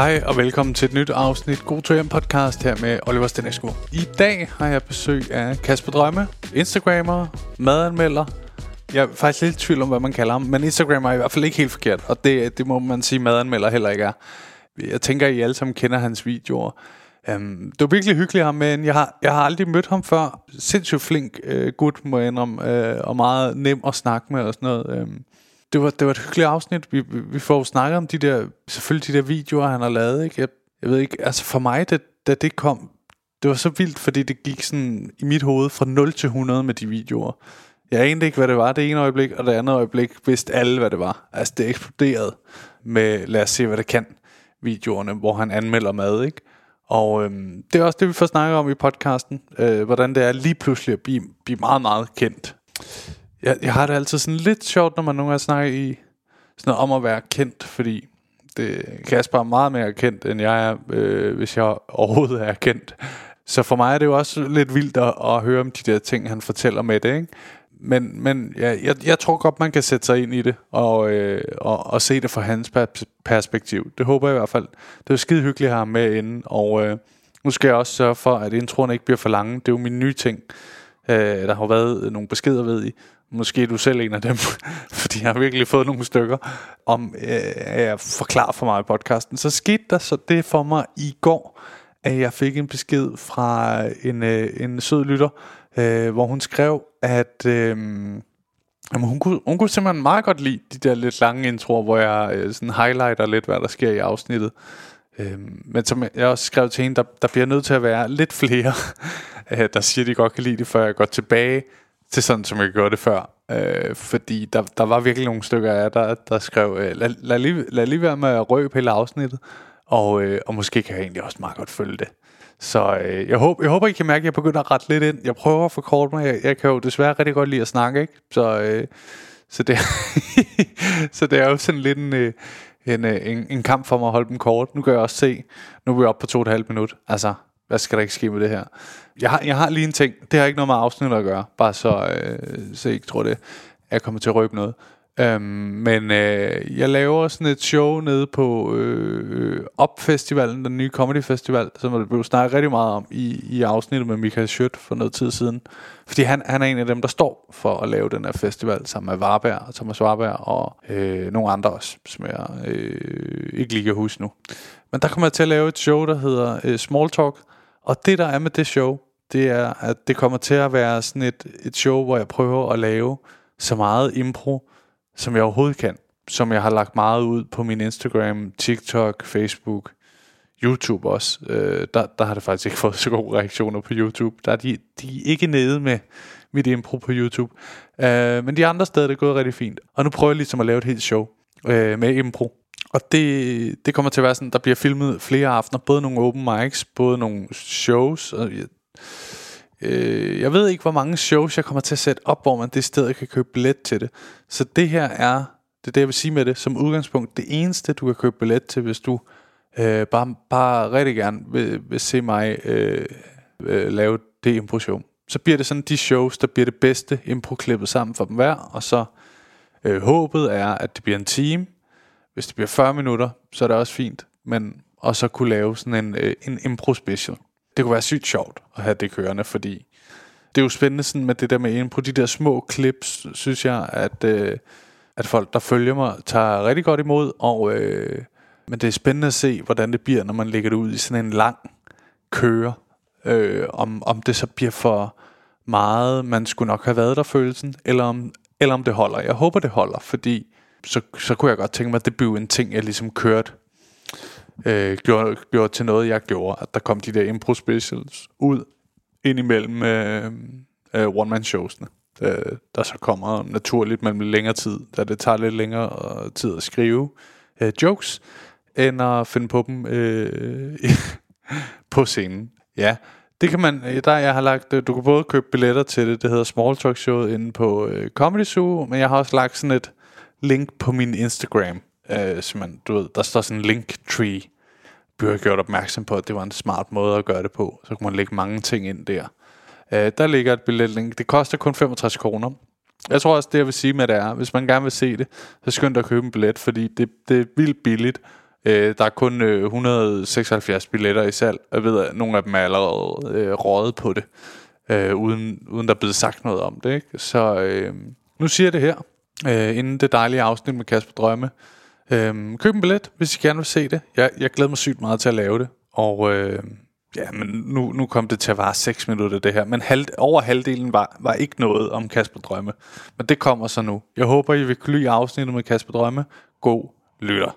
Hej og velkommen til et nyt afsnit God to podcast her med Oliver Stenesco. I dag har jeg besøg af Kasper Drømme, Instagrammer, madanmelder. Jeg er faktisk lidt i tvivl om, hvad man kalder ham, men Instagram er i hvert fald ikke helt forkert, og det, det må man sige, madanmelder heller ikke er. Jeg tænker, I alle sammen kender hans videoer. Um, det var virkelig hyggeligt ham men jeg har, jeg har aldrig mødt ham før. Sindssygt flink uh, gut, må jeg indrømme, uh, og meget nem at snakke med og sådan noget. Um, det var, det var et hyggeligt afsnit. Vi, vi får snakket om de der, selvfølgelig de der videoer, han har lavet. Ikke? Jeg, jeg ved ikke, altså for mig, det, da det kom, det var så vildt, fordi det gik sådan i mit hoved fra 0 til 100 med de videoer. Jeg anede ikke, hvad det var det ene øjeblik, og det andet øjeblik vidste alle, hvad det var. Altså det eksploderede med, lad os se, hvad det kan, videoerne, hvor han anmelder mad, ikke? Og øhm, det er også det, vi får snakket om i podcasten, øh, hvordan det er lige pludselig at blive, blive meget, meget kendt. Jeg, jeg har det altid sådan lidt sjovt, når man nogle gange snakker i sådan noget om at være kendt, fordi det, Kasper er meget mere kendt, end jeg er, øh, hvis jeg overhovedet er kendt. Så for mig er det jo også lidt vildt at, at høre om de der ting, han fortæller med det, ikke? Men, men ja, jeg, jeg tror godt, man kan sætte sig ind i det og, øh, og, og se det fra hans perspektiv. Det håber jeg i hvert fald. Det er skide hyggeligt at have ham med inde, og øh, nu skal jeg også sørge for, at introen ikke bliver for lange. Det er jo min nye ting. Øh, der har været nogle beskeder, ved I, Måske er du selv en af dem, fordi jeg har virkelig fået nogle stykker, om øh, jeg forklarer for mig i podcasten. Så skete der så det for mig i går, at jeg fik en besked fra øh, en, øh, en sød lytter, øh, hvor hun skrev, at øh, jamen, hun, kunne, hun kunne simpelthen meget godt lide de der lidt lange introer, hvor jeg øh, sådan highlighter lidt, hvad der sker i afsnittet. Øh, men som jeg også skrev til hende, der, der bliver nødt til at være lidt flere, øh, der siger, de godt kan lide det, før jeg går tilbage til sådan, som jeg gjorde det før. Øh, fordi der, der var virkelig nogle stykker af der, der skrev, øh, lad, lad, lige, lad lige være med at røbe hele afsnittet, og, øh, og måske kan jeg egentlig også meget godt følge det. Så øh, jeg, håber, jeg håber, I kan mærke, at jeg begynder at rette lidt ind. Jeg prøver at forkorte mig. Jeg, jeg kan jo desværre rigtig godt lide at snakke, ikke? Så, øh, så, det, så det er jo sådan lidt en, øh, en, øh, en, en kamp for mig at holde dem kort. Nu kan jeg også se, nu er vi oppe på to og et halvt minut. Altså, hvad skal der ikke ske med det her? Jeg har, jeg har lige en ting. Det har ikke noget med afsnit at gøre. Bare så, øh, så jeg ikke tror det. Jeg kommer til at røbe noget. Øhm, men øh, jeg laver sådan et show nede på øh, Op-festivalen, den nye comedy festival, som der blev snakket rigtig meget om i, i afsnittet med Michael Schødt for noget tid siden. Fordi han, han er en af dem, der står for at lave den her festival sammen med Varberg og Thomas Varberg og øh, nogle andre også, som jeg øh, ikke lige kan huske nu. Men der kommer jeg til at lave et show, der hedder øh, Small Talk, og det der er med det show, det er, at det kommer til at være sådan et, et show, hvor jeg prøver at lave så meget impro, som jeg overhovedet kan. Som jeg har lagt meget ud på min Instagram, TikTok, Facebook, YouTube også. Øh, der, der har det faktisk ikke fået så gode reaktioner på YouTube. Der er de, de er ikke nede med mit impro på YouTube. Øh, men de andre steder det er gået rigtig fint. Og nu prøver jeg ligesom at lave et helt show øh, med impro. Og det, det kommer til at være sådan, der bliver filmet flere aftener, både nogle open mics, både nogle shows. Og jeg, øh, jeg ved ikke, hvor mange shows jeg kommer til at sætte op, hvor man det sted kan købe billet til det. Så det her er, det er det, jeg vil sige med det, som udgangspunkt, det eneste, du kan købe billet til, hvis du øh, bare, bare rigtig gerne vil, vil se mig øh, øh, lave det impro-show. Så bliver det sådan de shows, der bliver det bedste impro-klippet sammen for dem hver, og så øh, håbet er, at det bliver en team, hvis det bliver 40 minutter, så er det også fint. Men og så kunne lave sådan en, øh, en impro special. Det kunne være sygt sjovt at have det kørende, fordi det er jo spændende sådan med det der med impro. De der små clips, synes jeg, at, øh, at folk, der følger mig, tager rigtig godt imod. Og, øh, men det er spændende at se, hvordan det bliver, når man lægger det ud i sådan en lang køre. Øh, om, om det så bliver for meget, man skulle nok have været der følelsen, eller om, eller om det holder. Jeg håber, det holder, fordi så, så kunne jeg godt tænke mig, at det blev en ting, jeg ligesom kørte, øh, gjorde, gjorde til noget, jeg gjorde. At der kom de der impro specials ud indimellem øh, øh, one-man-showsene. Øh, der så kommer naturligt mellem længere tid, da det tager lidt længere øh, tid at skrive øh, jokes, end at finde på dem øh, på scenen. Ja, det kan man, øh, der jeg har lagt, øh, du kan både købe billetter til det, det hedder Small Talk Show inde på øh, Comedy Zoo, men jeg har også lagt sådan et, link på min Instagram. Øh, så man, du ved, der står sådan en link tree. jeg gjort opmærksom på, at det var en smart måde at gøre det på. Så kunne man lægge mange ting ind der. Øh, der ligger et billetlink. Det koster kun 65 kroner. Jeg tror også, det jeg vil sige med det er, hvis man gerne vil se det, så skynd dig at købe en billet, fordi det, det er vildt billigt. Øh, der er kun øh, 176 billetter i salg. Jeg ved, at nogle af dem er allerede øh, røget på det, øh, uden, uden der er blevet sagt noget om det. Ikke? Så øh, nu siger jeg det her, øh, inden det dejlige afsnit med Kasper Drømme. Øh, køb en billet, hvis I gerne vil se det. Jeg, jeg glæder mig sygt meget til at lave det. Og øh, ja, men nu, nu kom det til at vare 6 minutter det her. Men halv, over halvdelen var, var ikke noget om Kasper Drømme. Men det kommer så nu. Jeg håber, I vil kunne lide afsnittet med Kasper Drømme. God lytter.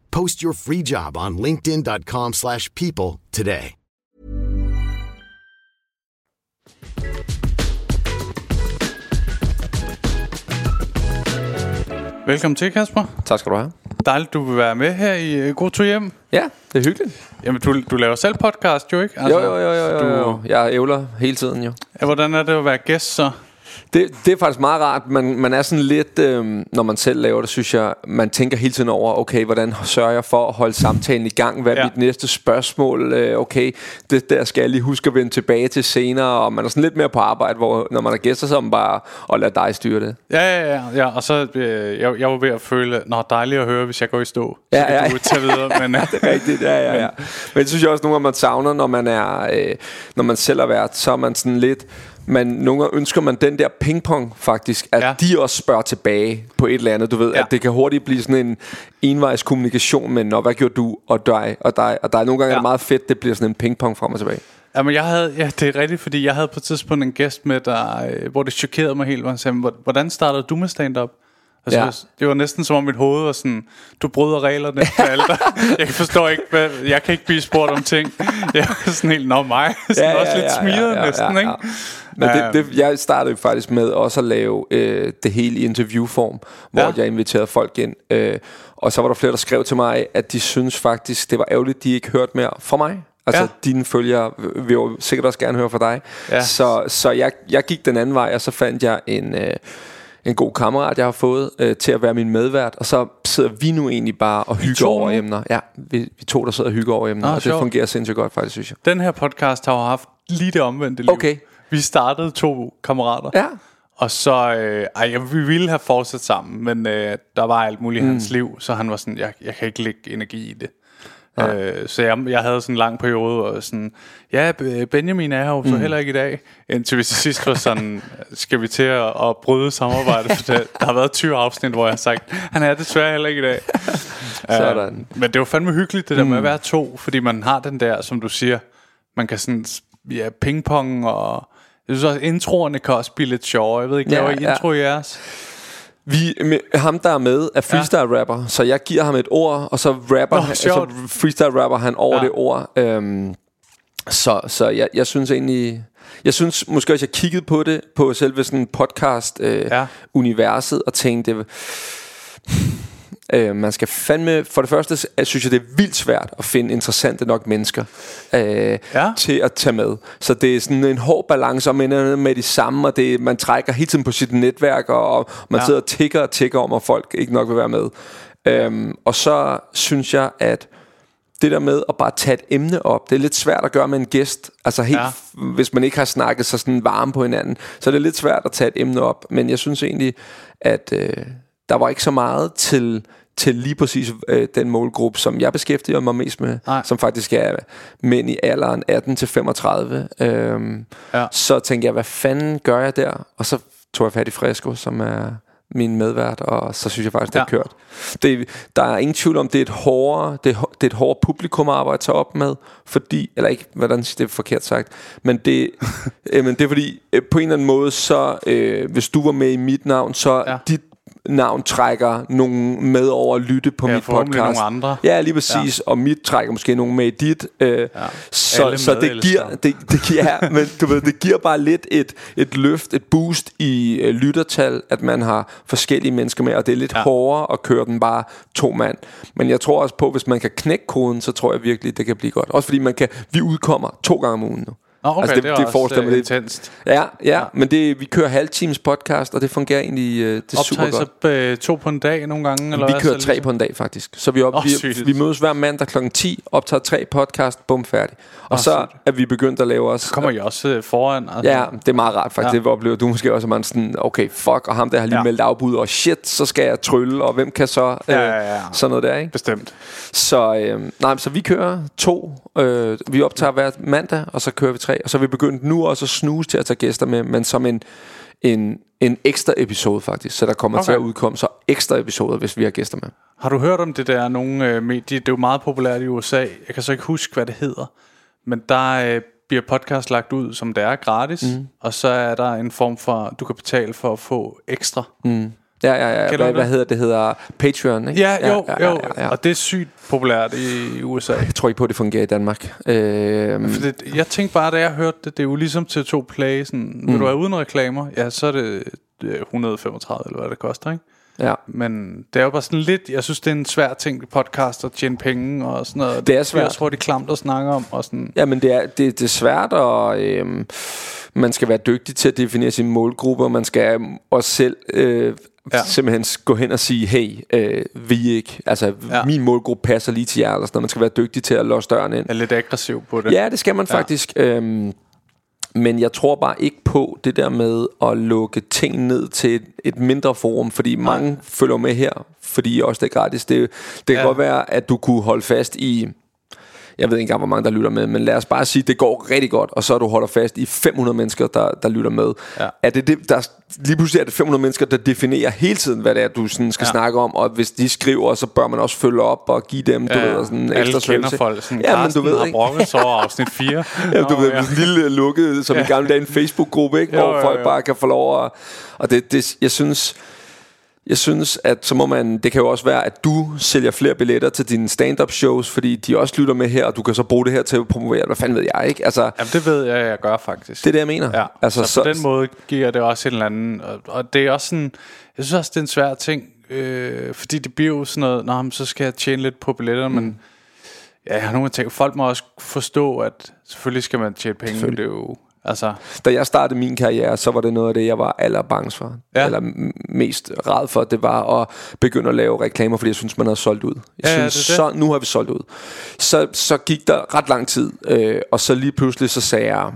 Post your free job on linkedin.com slash people today. Velkommen til, Kasper. Tak skal du have. Dejligt, du vil være med her i øh, God to Hjem. Ja, det er hyggeligt. Jamen, du, du laver selv podcast, jo ikke? Altså, jo, jo, jo, jo, så jo, Du, jo. Jeg ævler hele tiden jo. ja, hvordan er det at være gæst så? Det, det er faktisk meget rart. Man, man er sådan lidt, øh, når man selv laver det, synes jeg, man tænker hele tiden over, okay, hvordan sørger jeg for at holde samtalen i gang? Hvad er Ja. mit næste spørgsmål? Øh, okay, det der skal jeg lige huske at vende tilbage til senere. Og man er sådan lidt mere på arbejde, hvor når man er gæster, så er man bare at lade dig styre det. Ja, ja, ja. ja og så, øh, jeg, jeg var ved at føle, nå, dejligt at høre, hvis jeg går i stå. Så Ja, kan ja. du tage videre, men... øh, Rigtigt, ja, ja, ja. Men det synes jeg også nogle gange, man savner, når man er, øh, når man selv er vært, så er man sådan lidt, man, nogle gange ønsker man den der pingpong faktisk, at Ja. ja. de også spørger tilbage på et eller andet, du ved, Ja. ja. at det kan hurtigt blive sådan en envejs kommunikation, men nå, hvad gjorde du, og dig, og dig, og dig. Nogle gange ja. Ja. er det meget fedt, det bliver sådan en pingpong frem og tilbage. Jamen, jeg havde, ja, det er rigtigt, fordi jeg havde på et tidspunkt en gæst med, der, øh, hvor det chokerede mig helt, hvor han sagde, "Hvor- hvordan startede du med stand-up? Altså, Ja. ja. Det var næsten som om mit hoved var sådan, du bryder reglerne for alle. Jeg forstår ikke, hvad, jeg kan ikke blive spurgt om ting. Jeg var sådan helt, nå mig. Sådan ja, også lidt smiret ja, næsten, ikke? Men Øhm. det, det, jeg startede faktisk med også at lave øh, det hele i interviewform, hvor Ja. jeg inviterede folk ind. Øh, og så var der flere, der skrev til mig, at de synes faktisk, det var ærgerligt, de ikke hørte mere fra mig. Altså, Ja. dine følgere vil jo sikkert også gerne høre fra dig. Ja. Så, så jeg, jeg gik den anden vej, og så fandt jeg en... Øh, en god kammerat, jeg har fået øh, til at være min medvært, og så sidder vi nu egentlig bare og hygger over nu? emner. Ja, vi, vi to, der sidder og hygger over emner, Ah, og det sjovt. fungerer sindssygt godt, faktisk, synes jeg. Den her podcast har jo haft lige det omvendte liv. Okay. Vi startede to kammerater. Ja. Og så, øh, ej, vi ville have fortsat sammen, men øh, der var alt muligt i Mm. hans liv, så han var sådan, jeg, jeg kan ikke lægge energi i det. Øh, så jeg, jeg havde sådan en lang periode, jeg sådan, ja, Benjamin er her jo så heller ikke i dag. Indtil vi til sidst var sådan, skal vi til at, at bryde samarbejdet, for det, der har været 20 afsnit, hvor jeg har sagt, han er desværre heller ikke i dag. Sådan. Øh, men det var fandme hyggeligt, det der med at være to, fordi man har den der, som du siger, man kan sådan, ja, pingpong og... Jeg synes også, introerne kan også blive lidt sjovere. Jeg ved ikke, Ja, laver I ja. intro i jeres? Vi, med, ham der er med er freestyle rapper, så jeg giver ham et ord, og så rapper Nå, han, så sjovt. freestyle rapper han over Ja. det ord. Øhm, så så jeg, jeg synes egentlig, jeg synes måske også jeg kiggede på det på selve sådan podcast øh, ja. universet og tænkte. Øh, man skal fandme For det første jeg synes jeg det er vildt svært At finde interessante nok mennesker øh, Ja. Til at tage med Så det er sådan en hård balance Og man med de samme Og det, man trækker hele tiden på sit netværk Og, og man Ja. sidder og tigger og tigger om At folk ikke nok vil være med øhm, Og så synes jeg at det der med at bare tage et emne op, det er lidt svært at gøre med en gæst. Altså helt, ja. hvis man ikke har snakket så sådan varme på hinanden, så er det lidt svært at tage et emne op. Men jeg synes egentlig, at øh, der var ikke så meget til til lige præcis øh, den målgruppe, som jeg beskæftiger mig mest med, Nej. som faktisk er mænd i alderen 18 til 35. Øhm, Ja. Så tænkte jeg, hvad fanden gør jeg der? Og så tog jeg fat i Fresco, som er min medvært, og så synes jeg faktisk, det er Ja. kørt. Det, der er ingen tvivl om, det er et hårdere, det er, det er et hårdere publikum at arbejde sig op med, fordi, eller ikke, hvordan det er forkert sagt, men det, øh, men det er fordi, øh, på en eller anden måde, så øh, hvis du var med i mit navn, så ja. dit navn trækker nogen med over at lytte på Ja, mit podcast. nogle andre. Ja, lige præcis. Ja. Og mit trækker måske nogen med i dit. Øh, ja. så, Alle så det giver, det, det giver, ja, men du ved, det giver bare lidt et, et løft, et boost i øh, lyttertal, at man har forskellige mennesker med, og det er lidt ja. hårdere at køre den bare to mand. Men jeg tror også på, hvis man kan knække koden, så tror jeg virkelig, det kan blive godt. Også fordi man kan, vi udkommer to gange om ugen nu. Nå, okay, Altså, det, det- det, er forestiller øh, mig lidt- intenst. Ja, ja, ja. men det, vi kører halvtimes podcast, og det fungerer egentlig øh, det er super Optager godt. så øh, to på en dag nogle gange? Eller Vi kører tre ligesom? på en dag faktisk. Så vi, op, Åh, vi, sygt. vi mødes hver mandag kl. 10, optager tre podcast, bum færdig. Og Åh, så sygt. er vi begyndt at lave os... Så kommer I også øh, foran. Altså. Ja, det er meget rart faktisk. Ja. Det oplever du måske også, at man sådan, okay, fuck, og ham der har lige Ja. meldt afbud, og shit, så skal jeg trylle, og hvem kan så... Ja, ja, ja. Sådan noget der, ikke? Bestemt. Så, øh, nej, så vi kører to. Øh, vi optager hver mandag, og så kører vi tre. Og så er vi begyndt nu også at snuse til at tage gæster med, men som en, en, en ekstra episode faktisk. Så der kommer Okay. til at udkomme så ekstra episoder, hvis vi har gæster med. Har du hørt om det der nogle øh, medie? Det er jo meget populært i USA. Jeg kan så ikke huske, hvad det hedder. Men der øh, bliver podcast lagt ud, som det er gratis. Mm. Og så er der en form for, du kan betale for at få ekstra. Mm. Ja, ja, ja. Hvad, hvad hedder det? hedder Patreon, ikke? Ja, jo, ja, jo. ja, ja. Og det er sygt populært i USA. Jeg tror ikke på, at det fungerer i Danmark. Øh, For det, jeg tænkte bare, da jeg hørte det, det er jo ligesom TV2 Play. Sådan, mm. Vil du have uden reklamer? Ja, så er det øh, 135, eller hvad det koster, ikke? ja. Men det er jo bare sådan lidt, jeg synes, det er en svær ting, podcast at tjene penge og sådan noget. Det er Jeg svært. tror, det er klamt at snakke om. Og sådan. Ja, men det er, det, det er svært, og øhm, man skal være dygtig til at definere sine målgrupper. Man skal også selv øh, Ja. simpelthen gå hen og sige, hey, øh, vi ikke, altså Ja. min målgruppe passer lige til jer, eller sådan noget. Man skal være dygtig til at låse døren ind. er lidt aggressiv på det. Ja, det skal man Ja. faktisk. Øhm, men jeg tror bare ikke på det der med at lukke ting ned til et, et mindre forum, fordi Nej. mange følger med her, fordi også det er gratis. Det, det kan ja. godt være, at du kunne holde fast i, jeg ved ikke engang, hvor mange der lytter med, men lad os bare sige, det går rigtig godt, og så du holder fast i 500 mennesker, der, der lytter med. Ja. Er det det, der, lige pludselig er det 500 mennesker, der definerer hele tiden, hvad det er, du sådan skal Ja. ja. snakke om, og hvis de skriver, så bør man også følge op og give dem, du ved, og sådan en Alle ekstra kender service. folk. Sådan, Ja, men du ved, har ikke? sig over afsnit 4. Ja, du ved, en lille lukket, som i gamle dage, en Facebook-gruppe, ikke? Jo, hvor jo, folk jo. bare kan få lov at... Og det, det, jeg synes... Jeg synes, at så må man... Det kan jo også være, at du sælger flere billetter til dine stand-up shows, fordi de også lytter med her, og du kan så bruge det her til at promovere. Hvad fanden ved jeg, ikke? Altså, Jamen, det ved jeg, jeg gør faktisk. det er det, jeg mener. Ja, altså, altså, så, på den måde giver det også en eller anden... Og, og det er også sådan... Jeg synes også, det er en svær ting, øh, fordi det bliver jo sådan noget... Nå, men så skal jeg tjene lidt på billetterne, mm. men... Ja, jeg har nogle tænkt, folk må også forstå, at selvfølgelig skal man tjene penge, det er jo... Altså, Da jeg startede min karriere, så var det noget af det, jeg var allerbangs for. Ja. Ja. Eller mest rad for, det var at begynde at lave reklamer, fordi jeg synes, man havde solgt ud. Jeg Ja, ja, synes, det er det. så nu har vi solgt ud. Så, så gik der ret lang tid, øh, og så lige pludselig så sagde jeg,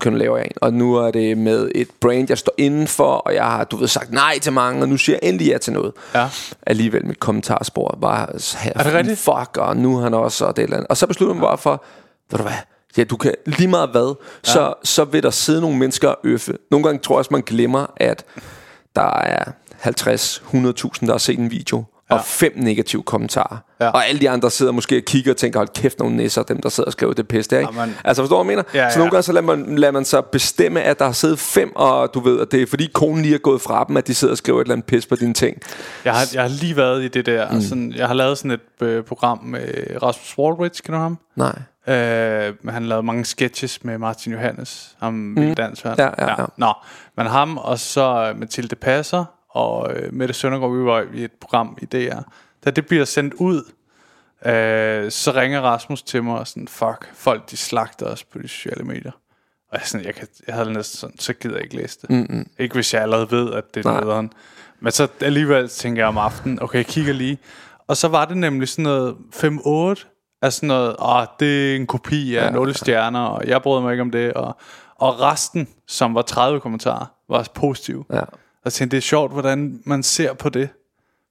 kun laver jeg en. Og nu er det med et brand, jeg står indenfor, og jeg har, du ved, sagt nej til mange, og nu siger jeg endelig ja til noget. Ja. Alligevel mit kommentarspor var her, Er det rigtigt? fuck, og nu han også, og det eller andet. Og så besluttede jeg mig bare for, ved du hvad, ja, du kan lige meget hvad, ja. så, så vil der sidde nogle mennesker og øffe. Nogle gange tror jeg også, man glemmer, at der er 50, 100.000, der har set en video, ja. og fem negative kommentarer. Ja. Ja. Og alle de andre sidder måske og kigger og tænker, hold kæft, nogle nisser, dem der sidder og skriver det pis der, ikke? Jamen. Altså forstår du, hvad jeg mener? Ja, Så nogle ja. gange så lader man, lader man sig bestemme, at der har siddet fem, og du ved, at det er fordi konen lige er gået fra dem, at de sidder og skriver et eller andet pis på dine ting. jeg har, jeg har lige været i det der. Mm. Sådan, jeg har lavet sådan et øh, program med Rasmus Waldridge, kender du ham? Nej. Øh, men han lavede mange sketches med Martin Johannes, ham mm. dansværd. Ja, ja, ja. Nå, men ham og så Mathilde Passer og øh, Mette Søndergaard, vi var i et program i DR. Da det bliver sendt ud, øh, så ringer Rasmus til mig og sådan, fuck, folk de slagter os på de sociale medier. Og jeg, sådan, jeg, kan, jeg havde næsten sådan, så gider jeg ikke læse det. Mm-hmm. Ikke hvis jeg allerede ved, at det er nederen. Men så alligevel tænker jeg om aftenen, okay, jeg kigger lige. Og så var det nemlig sådan noget 5-8, altså sådan noget, åh, det er en kopi af ja, 0 stjerner, og jeg bryder mig ikke om det. Og, og resten, som var 30 kommentarer, var positive. Ja. Og tænkte, det er sjovt, hvordan man ser på det.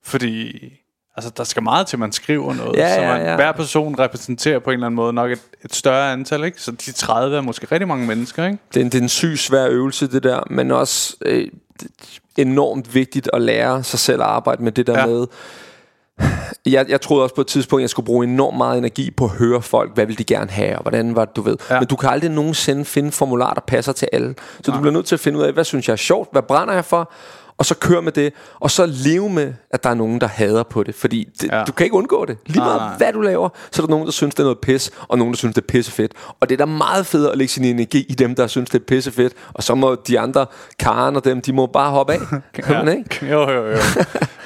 Fordi altså, der skal meget til, at man skriver noget. Ja, så ja, man, ja. hver person repræsenterer på en eller anden måde nok et, et større antal. Ikke? Så de 30 er måske rigtig mange mennesker. Ikke? Det er, en, det er en syg svær øvelse det der Men også øh, enormt vigtigt at lære sig selv at arbejde med det der Ja. ja. med jeg, jeg troede også på et tidspunkt, at jeg skulle bruge enormt meget energi på at høre folk, hvad vil de gerne have, og hvordan var det, du ved. Ja. Men du kan aldrig nogensinde finde formular, der passer til alle. Så du bliver nødt til at finde ud af, hvad synes jeg er sjovt, hvad brænder jeg for, og så køre med det, og så leve med, at der er nogen, der hader på det. Fordi det, Ja. ja. du kan ikke undgå det. Lige meget nej. hvad du laver, så er der nogen, der synes, det er noget pis, og nogen, der synes, det er pissefedt. Og det er da meget federe at lægge sin energi i dem, der synes, det er pissefedt, og så må de andre, Karen og dem, de må bare hoppe af. Kan man ikke? Jo, jo, jo.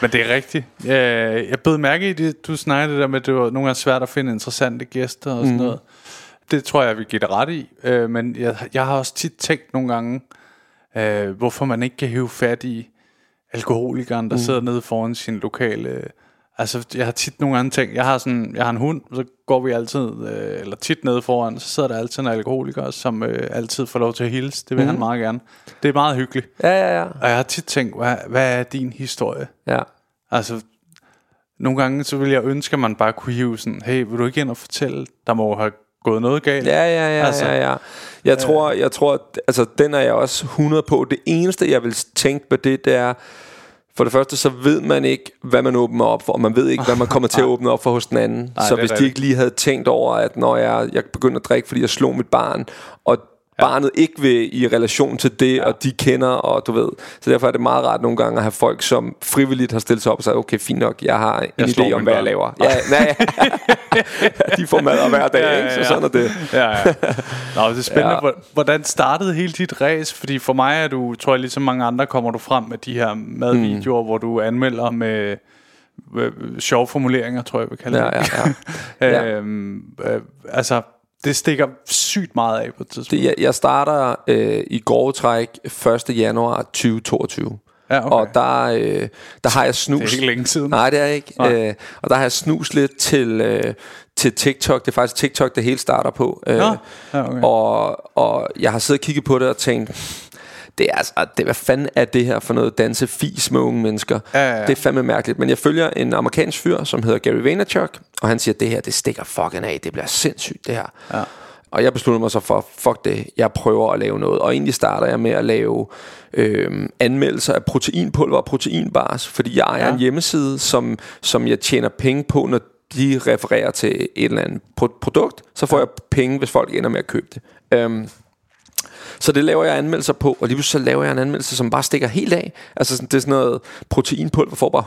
Men det er rigtigt. Jeg, jeg bed mærke i det, du snakkede det der med, at det var nogle gange svært at finde interessante gæster og sådan mm. noget. Det tror jeg, jeg vil give dig ret i. Øh, men jeg, jeg har også tit tænkt nogle gange, øh, hvorfor man ikke kan hive fat i alkoholikeren, der mm. sidder nede foran sin lokale... Altså, jeg har tit nogle gange tænkt, jeg har sådan, jeg har en hund, så går vi altid, øh, eller tit nede foran, så sidder der altid en alkoholiker, som øh, altid får lov til at hilse. Det vil mm. han meget gerne. Det er meget hyggeligt. Ja, ja, ja. Og jeg har tit tænkt, hvad, hvad er din historie? ja. Altså, nogle gange så vil jeg ønske, at man bare kunne hive sådan, hey, vil du ikke ind og fortælle, der må have gået noget galt? Ja, ja, ja, Altså, ja, ja. Jeg tror, jeg tror, altså den er jeg også 100 på. Det eneste, jeg vil tænke på det, det er, for det første, så ved man ikke, hvad man åbner op for, og man ved ikke, hvad man kommer til at åbne op for hos den anden. Nej, så hvis de ikke lige havde tænkt over, at når jeg, jeg begyndte at drikke, fordi jeg slog mit barn, og barnet ikke vil i relation til det, ja. og de kender, og du ved. Så derfor er det meget rart nogle gange at have folk, som frivilligt har stillet sig op og sagt, okay, fint nok, jeg har en Jeg idé om, hvad jeg laver. Ja, nej, de får mad hver dag, Ja, ikke? ja, så ja. sådan er det. ja, ja. Nå, det er spændende. Ja. Ja. Hvordan startede hele dit race? Fordi for mig er du, tror jeg, ligesom mange andre, kommer du frem med de her madvideoer, mm. hvor du anmelder med øh, sjove formuleringer, tror jeg, vi kalder Ja, det. ja, ja. Ja. øhm, øh, altså, det stikker sygt meget af på et tidspunkt. Det, jeg, jeg starter øh, i grove træk 1. januar 2022. Ja, okay. Og der, øh, der har jeg snus. Det er ikke længe siden. Nej, det er ikke. Nej. Øh, og der har jeg snus lidt til, øh, til TikTok. Det er faktisk TikTok, det hele starter på. Øh, ja, okay. og, og jeg har siddet og kigget på det og tænkt, det er altså, det, hvad fanden er det her for noget danse fis med unge mennesker? Ja, ja, ja. Det er fandme mærkeligt. Men jeg følger en amerikansk fyr, som hedder Gary Vaynerchuk, og han siger, det her, det stikker fucking af. Det bliver sindssygt, det her. Ja. Og jeg besluttede mig så for, fuck det, jeg prøver at lave noget. Og egentlig starter jeg med at lave øh, anmeldelser af proteinpulver og proteinbars, fordi jeg ejer Ja. ja. en hjemmeside, som, som jeg tjener penge på, når de refererer til et eller andet pro- produkt, så får jeg penge, hvis folk ender med at købe det. Øhm, så det laver jeg anmeldelser på, og lige pludselig så laver jeg en anmeldelse, som bare stikker helt af. Altså sådan, det er sådan noget proteinpulver, får bare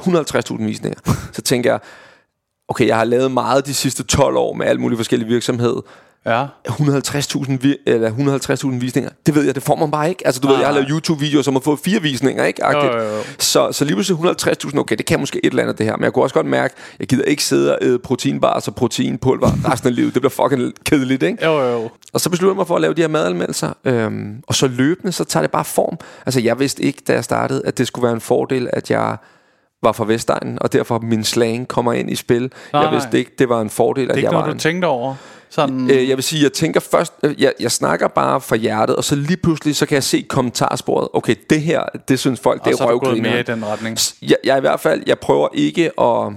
150.000 visninger. Så tænker jeg, okay, jeg har lavet meget de sidste 12 år med alle mulige forskellige virksomheder. Ja. 150.000 vi- eller 150.000 visninger. Det ved jeg, det får man bare ikke. Altså du Nej, ved, jeg har lavet YouTube-videoer, som har fået fire visninger, ikke? Jo, jo, jo. Så, så lige pludselig 150.000, okay, det kan måske et eller andet det her. Men jeg kunne også godt mærke, jeg gider ikke sidde og æde proteinbars og proteinpulver resten af livet. Det bliver fucking kedeligt, ikke? Jo, jo. Og så besluttede jeg mig for at lave de her madanmeldelser. Øhm, og så løbende, så tager det bare form. Altså jeg vidste ikke, da jeg startede, at det skulle være en fordel, at jeg var fra Vestegnen, og derfor min slang kommer ind i spil. Nej, jeg vidste ikke, det var en fordel, at Det er jeg ikke var noget, du tænkte over? Sådan, Øh, jeg vil sige, jeg tænker først, øh, jeg, jeg snakker bare fra hjertet, og så lige pludselig, så kan jeg se kommentarsporet. Okay, det her, det synes folk, det og er så er du gået mere i røvgriner. den retning. Jeg, jeg i hvert fald, jeg prøver ikke at...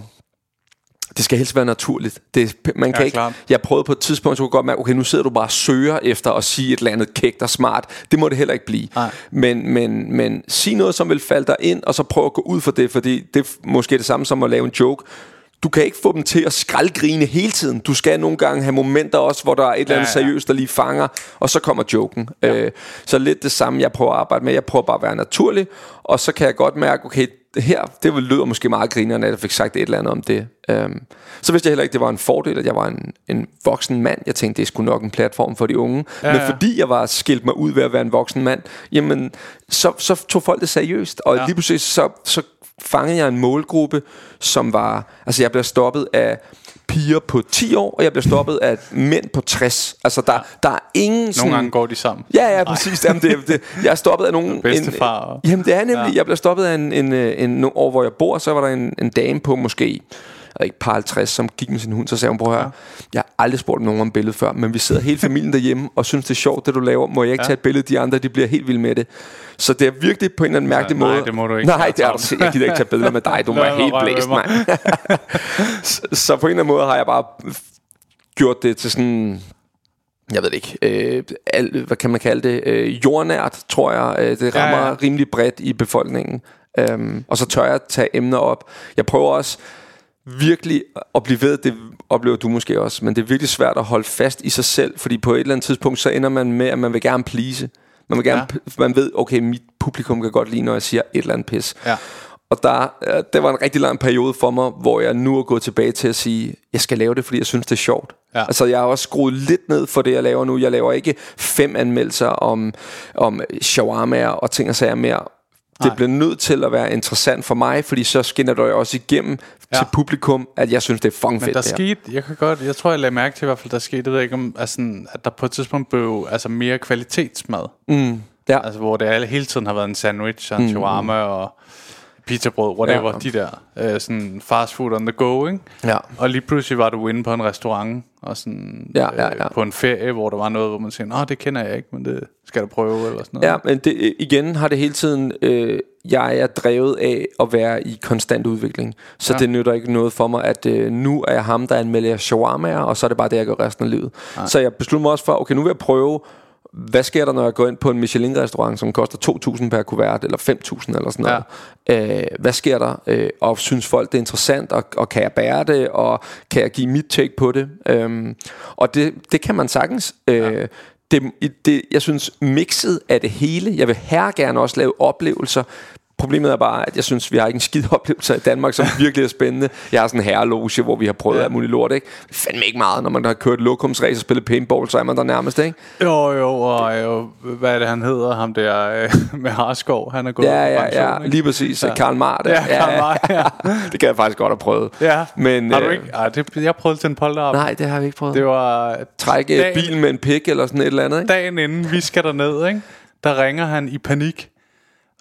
Det skal helst være naturligt. Det, er- man kan Ja, ikke, jeg prøvede på et tidspunkt, så kunne godt mærke, okay, nu sidder du bare og søger efter at sige et eller andet kægt og smart. Det må det heller ikke blive. Men, men, men sig noget, som vil falde dig ind, og så prøv at gå ud for det, fordi det er måske det samme som at lave en joke. Du kan ikke få dem til at skraldgrine hele tiden. Du skal nogle gange have momenter også, hvor der er et eller andet Ja, ja. seriøst, der lige fanger, og så kommer joken. Ja. Øh, så lidt det samme, jeg prøver at arbejde med. Jeg prøver bare at være naturlig, og så kan jeg godt mærke, okay, det her, det vil- lyder måske meget grinerende, at jeg fik sagt et eller andet om det. Øhm, så vidste jeg heller ikke, det var en fordel, at jeg var en, en voksen mand. Jeg tænkte, det skulle nok en platform for de unge. Ja, Ja, Men ja. fordi jeg var skilt mig ud ved at være en voksen mand, jamen, så, så tog folk det seriøst. Og Ja. ja. lige pludselig, så, så fangede jeg en målgruppe, som var... Altså, jeg blev stoppet af piger på 10 år, og jeg blev stoppet af mænd på 60. Altså, der, der er ingen sådan... Nogle gange går de sammen. Ja, ja, præcis. Jamen, det, det, jeg er stoppet af nogen... Bedstefar En, jamen, det er nemlig... Ja. Jeg blev stoppet af en, en, en, en år, hvor jeg bor, så var der en, en dame på måske ved ikke par 50, som gik med sin hund, så sagde hun, prøv at høre, jeg har aldrig spurgt nogen om billedet før, men vi sidder hele familien derhjemme og synes, det er sjovt, det du laver. Må jeg ikke Ja. ja. tage et billede? De andre, de bliver helt vilde med det. Så det er virkelig på en eller anden mærkelig nej, måde. det må du ikke. Nej, det er du Jeg gider ikke tage billeder med dig. Du må helt blæst, mig. så, så på en eller anden måde har jeg bare gjort det til sådan jeg ved det ikke, øh, al, hvad kan man kalde det, øh, jordnært, tror jeg. Øh, det rammer Ja, ja, ja. ja. rimelig bredt i befolkningen. Øhm, og så tør jeg tage emner op. Jeg prøver også virkelig at blive ved, det oplever du måske også, men det er virkelig svært at holde fast i sig selv, fordi på et eller andet tidspunkt, så ender man med, at man vil gerne please. Man, vil gerne, Ja. man ved, okay, mit publikum kan godt lide, når jeg siger et eller andet pis. Ja. Og der, øh, det var en rigtig lang periode for mig, hvor jeg nu er gået tilbage til at sige, jeg skal lave det, fordi jeg synes, det er sjovt. Ja. Altså, jeg har også skruet lidt ned for det, jeg laver nu. Jeg laver ikke fem anmeldelser om, om shawarma og ting og sager mere. Det bliver nødt til at være interessant for mig, fordi så skinner det også igennem Ja. til publikum, at jeg synes, det er fucking Men fedt. der det her. skete, jeg kan godt, jeg tror, jeg lagde mærke til i hvert fald, der skete, jeg ved ikke om, altså, at der på et tidspunkt blev altså, mere kvalitetsmad. Mm, ja. Altså, hvor det hele tiden har været en sandwich, og en mm. shawarma og pizzabrød, whatever, Ja. de der øh, sådan fast food on the go, ikke? ja. Og lige pludselig var du inde på en restaurant, og sådan Ja, ja, ja. Øh, på en ferie, hvor der var noget, hvor man siger, Nå, det kender jeg ikke, men det skal du prøve, eller sådan noget. Ja, men det, igen har det hele tiden... Øh, jeg er drevet af at være i konstant udvikling. Så Ja. ja. det nytter ikke noget for mig, at øh, nu er jeg ham, der anmelder shawarmaer, og så er det bare det, jeg gør resten af livet. Nej. Så jeg besluttede mig også for, okay, nu vil jeg prøve, hvad sker der, når jeg går ind på en Michelin-restaurant, som koster 2.000 per kuvert, eller 5.000 eller sådan noget. Ja. Øh, hvad sker der? Øh, og synes folk, det er interessant, og, og kan jeg bære det, og kan jeg give mit take på det? Øhm, og det, det kan man sagtens. Øh, ja det, det, jeg synes mixet af det hele Jeg vil her gerne også lave oplevelser Problemet er bare, at jeg synes, vi har ikke en skid oplevelser i Danmark, som virkelig er spændende. Jeg har sådan en herreloge, hvor vi har prøvet Ja. ja. alt muligt lort, ikke? Fandme ikke meget, når man har kørt lokumsrace og spillet paintball, så er man der nærmest, ikke? Jo, jo, og jo, hvad er det, han hedder, ham der øh, med Harskov, han er gået Ja, ja, pension, ja, ikke? lige præcis. Ja. Ja. Karl Marte. Ja, Karl Marx, ja. det kan jeg faktisk godt have prøvet. Ja, Men, har du øh, ikke? Ej, det, jeg prøvede til en polterap. Nej, det har vi ikke prøvet. Det var Trække dagen- bilen med en pik eller sådan et eller andet, ikke? dagen inden vi skal derned, ikke? der ringer han i panik,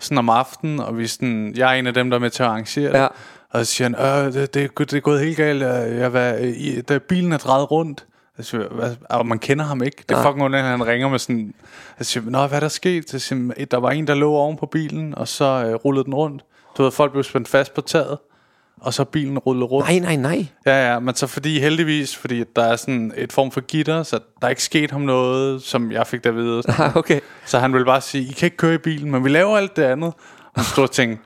sådan om aftenen, og vi sådan, jeg er en af dem, der er med til at arrangere det. Ja. Og så siger han, øh, det, det, det er gået helt galt, jeg, var, i, da bilen er drejet rundt, hvad, og man kender ham ikke. Det er fucking under, han ringer med sådan... Jeg siger, Nå, hvad er der sket? Så siger, der var en, der lå oven på bilen, og så øh, rullede den rundt. Du ved, folk blev spændt fast på taget, og så bilen rullede rundt. Nej, nej, nej. Ja, ja, men så fordi heldigvis, fordi der er sådan et form for gitter, så der er ikke sket ham noget, som jeg fik der vide. Ah, okay. Så han ville bare sige, I kan ikke køre i bilen, men vi laver alt det andet. Han stod og tænkte,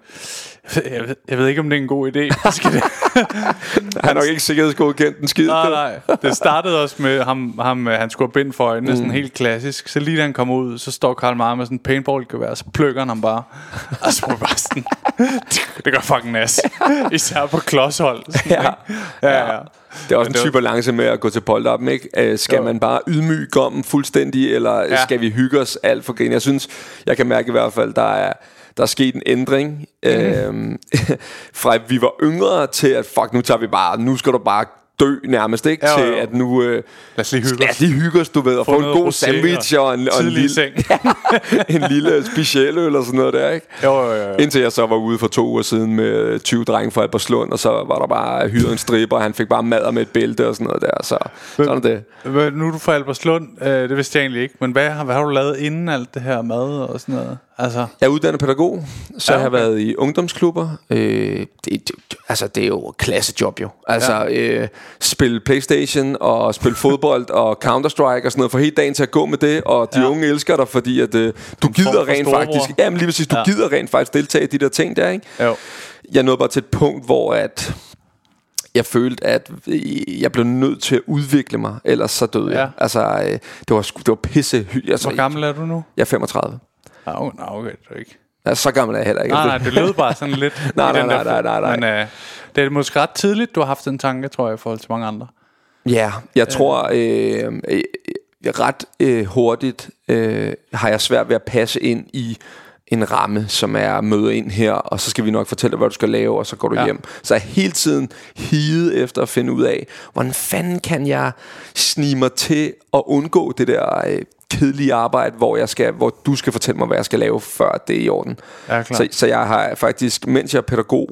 jeg ved, jeg ved ikke, om det er en god idé. Skal det? Han er nok ikke sikkerhedsgodkendt den skid. nej, nej. Det startede også med, ham, ham, øh, han skulle have bind for øjnene, mm. sådan helt klassisk. Så lige da han kommer ud, så står Karl Marr med sådan en paintball-gevær, så plukker han ham bare. Og så var det bare sådan, det gør fucking nas. Især på klodshold. Sådan, Ja. ikke? ja, ja. Det er også Men en type balance med at gå til polterappen, ikke? Øh, skal Jo. man bare ydmyge gommen fuldstændig, eller Ja. ja. skal vi hygge os alt for grin? Jeg synes, jeg kan mærke i hvert fald, der er, der er sket en ændring. Mm. Øhm, fra at vi var yngre til, at fuck, nu tager vi bare, nu skal du bare dø nærmest, ikke? Ja, jo, til jo. at nu... Øh, Lad os lige hygge Lad os. os lige hygge os, du ved, og få, Få en god sandwich og en, og en, Tidlig i lille, seng. en lille special eller sådan noget der, ikke? Jo, jo, jo. Indtil jeg så var ude for to uger siden med 20 drenge fra Alberslund, og så var der bare hyret en stripper, og han fik bare mad med et bælte og sådan noget der, så sådan er det. Hvad- Nu er du fra Alberslund, øh, det vidste jeg egentlig ikke, men hvad, har- hvad har du lavet inden alt det her mad og sådan noget? Altså, Jeg er uddannet pædagog, så Ja, okay. jeg har været i ungdomsklubber. Øh, det, det, altså, det er jo et klassejob jo. Altså, ja. øh, spille Playstation og spille fodbold og Counter-Strike og sådan noget, for hele dagen til at gå med det, og de Ja. unge elsker dig, fordi at, øh, du gider rent storebror. faktisk, jamen lige præcis, du Ja. gider rent faktisk deltage i de der ting der, ikke? jo. Jeg nåede bare til et punkt, hvor at jeg følte, at jeg blev nødt til at udvikle mig, ellers så døde Ja. jeg. Altså, øh, det var, det var pisse hy- altså, Hvor gammel er du nu? Jeg er 35. Nå, no, no, okay, det ikke. Altså, så gammel er jeg heller ikke. Nej, nej, det lød bare sådan lidt. Nej, nej, nej, nej, nej, nej. Men øh, det er måske ret tidligt, du har haft den tanke, tror jeg, i forhold til mange andre. Ja, jeg tror øh, øh, ret øh, hurtigt øh, har jeg svært ved at passe ind i en ramme, som er møde ind her, og så skal vi nok fortælle dig, hvad du skal lave, og så går du Ja. ja. hjem. Så jeg hele tiden higet efter at finde ud af, hvordan fanden kan jeg snige mig til at undgå det der øh, kedelige arbejde, hvor, jeg skal, hvor du skal fortælle mig, hvad jeg skal lave, før det er i orden. Ja, klart. Så, så jeg har faktisk, mens jeg er pædagog,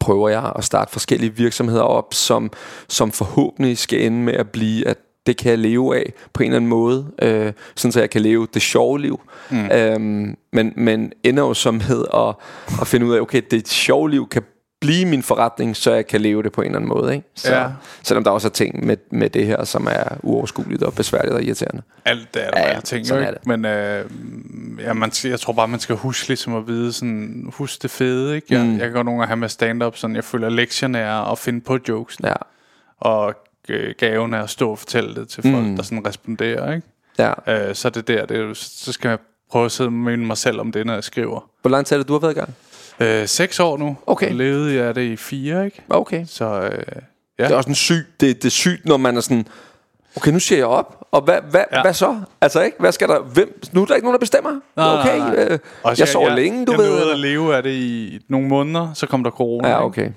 prøver jeg at starte forskellige virksomheder op, som, som forhåbentlig skal ende med at blive, at det kan jeg leve af på en eller anden måde, øh, sådan så jeg kan leve det sjove liv. Mm. Øhm, men, men ender jo som med at, at finde ud af, okay, det sjove liv kan blive min forretning, så jeg kan leve det på en eller anden måde. Ikke? Så, Ja. Selvom der også er ting med, med det her, som er uoverskueligt og besværligt og irriterende. Alt det er der, Ja, ja, tænker, sådan jo er ikke? Men øh, ja, man, skal- jeg tror bare, man skal huske ligesom at vide, sådan, husk det fede, ikke? Jeg, Mm. jeg kan godt nogle gange have med stand-up, sådan, jeg føler, at lektionen er at finde på jokes, Ja. og øh, gaven er at stå og fortælle det til folk, Mm. der sådan responderer, ikke? ja. Øh, så det der, det så skal jeg prøve at sidde minde mig selv om det, når jeg skriver. Hvor lang tid er det, du har været i gang? Øh, seks år nu. Okay. Levede jeg det i fire, ikke? Okay. Så øh, Ja. Det er også en syg, det, det er sygt, når man er sådan, okay, nu siger jeg op, og hvad, hvad, ja. Hvad så? Altså ikke, hvad skal der, hvem, nu er der ikke nogen, der bestemmer. Nej, okay, nej, nej. Øh, Også jeg sover længe, du jeg ved. Jeg nåede at leve af det i nogle måneder, så kom der corona. Ja, ikke? okay.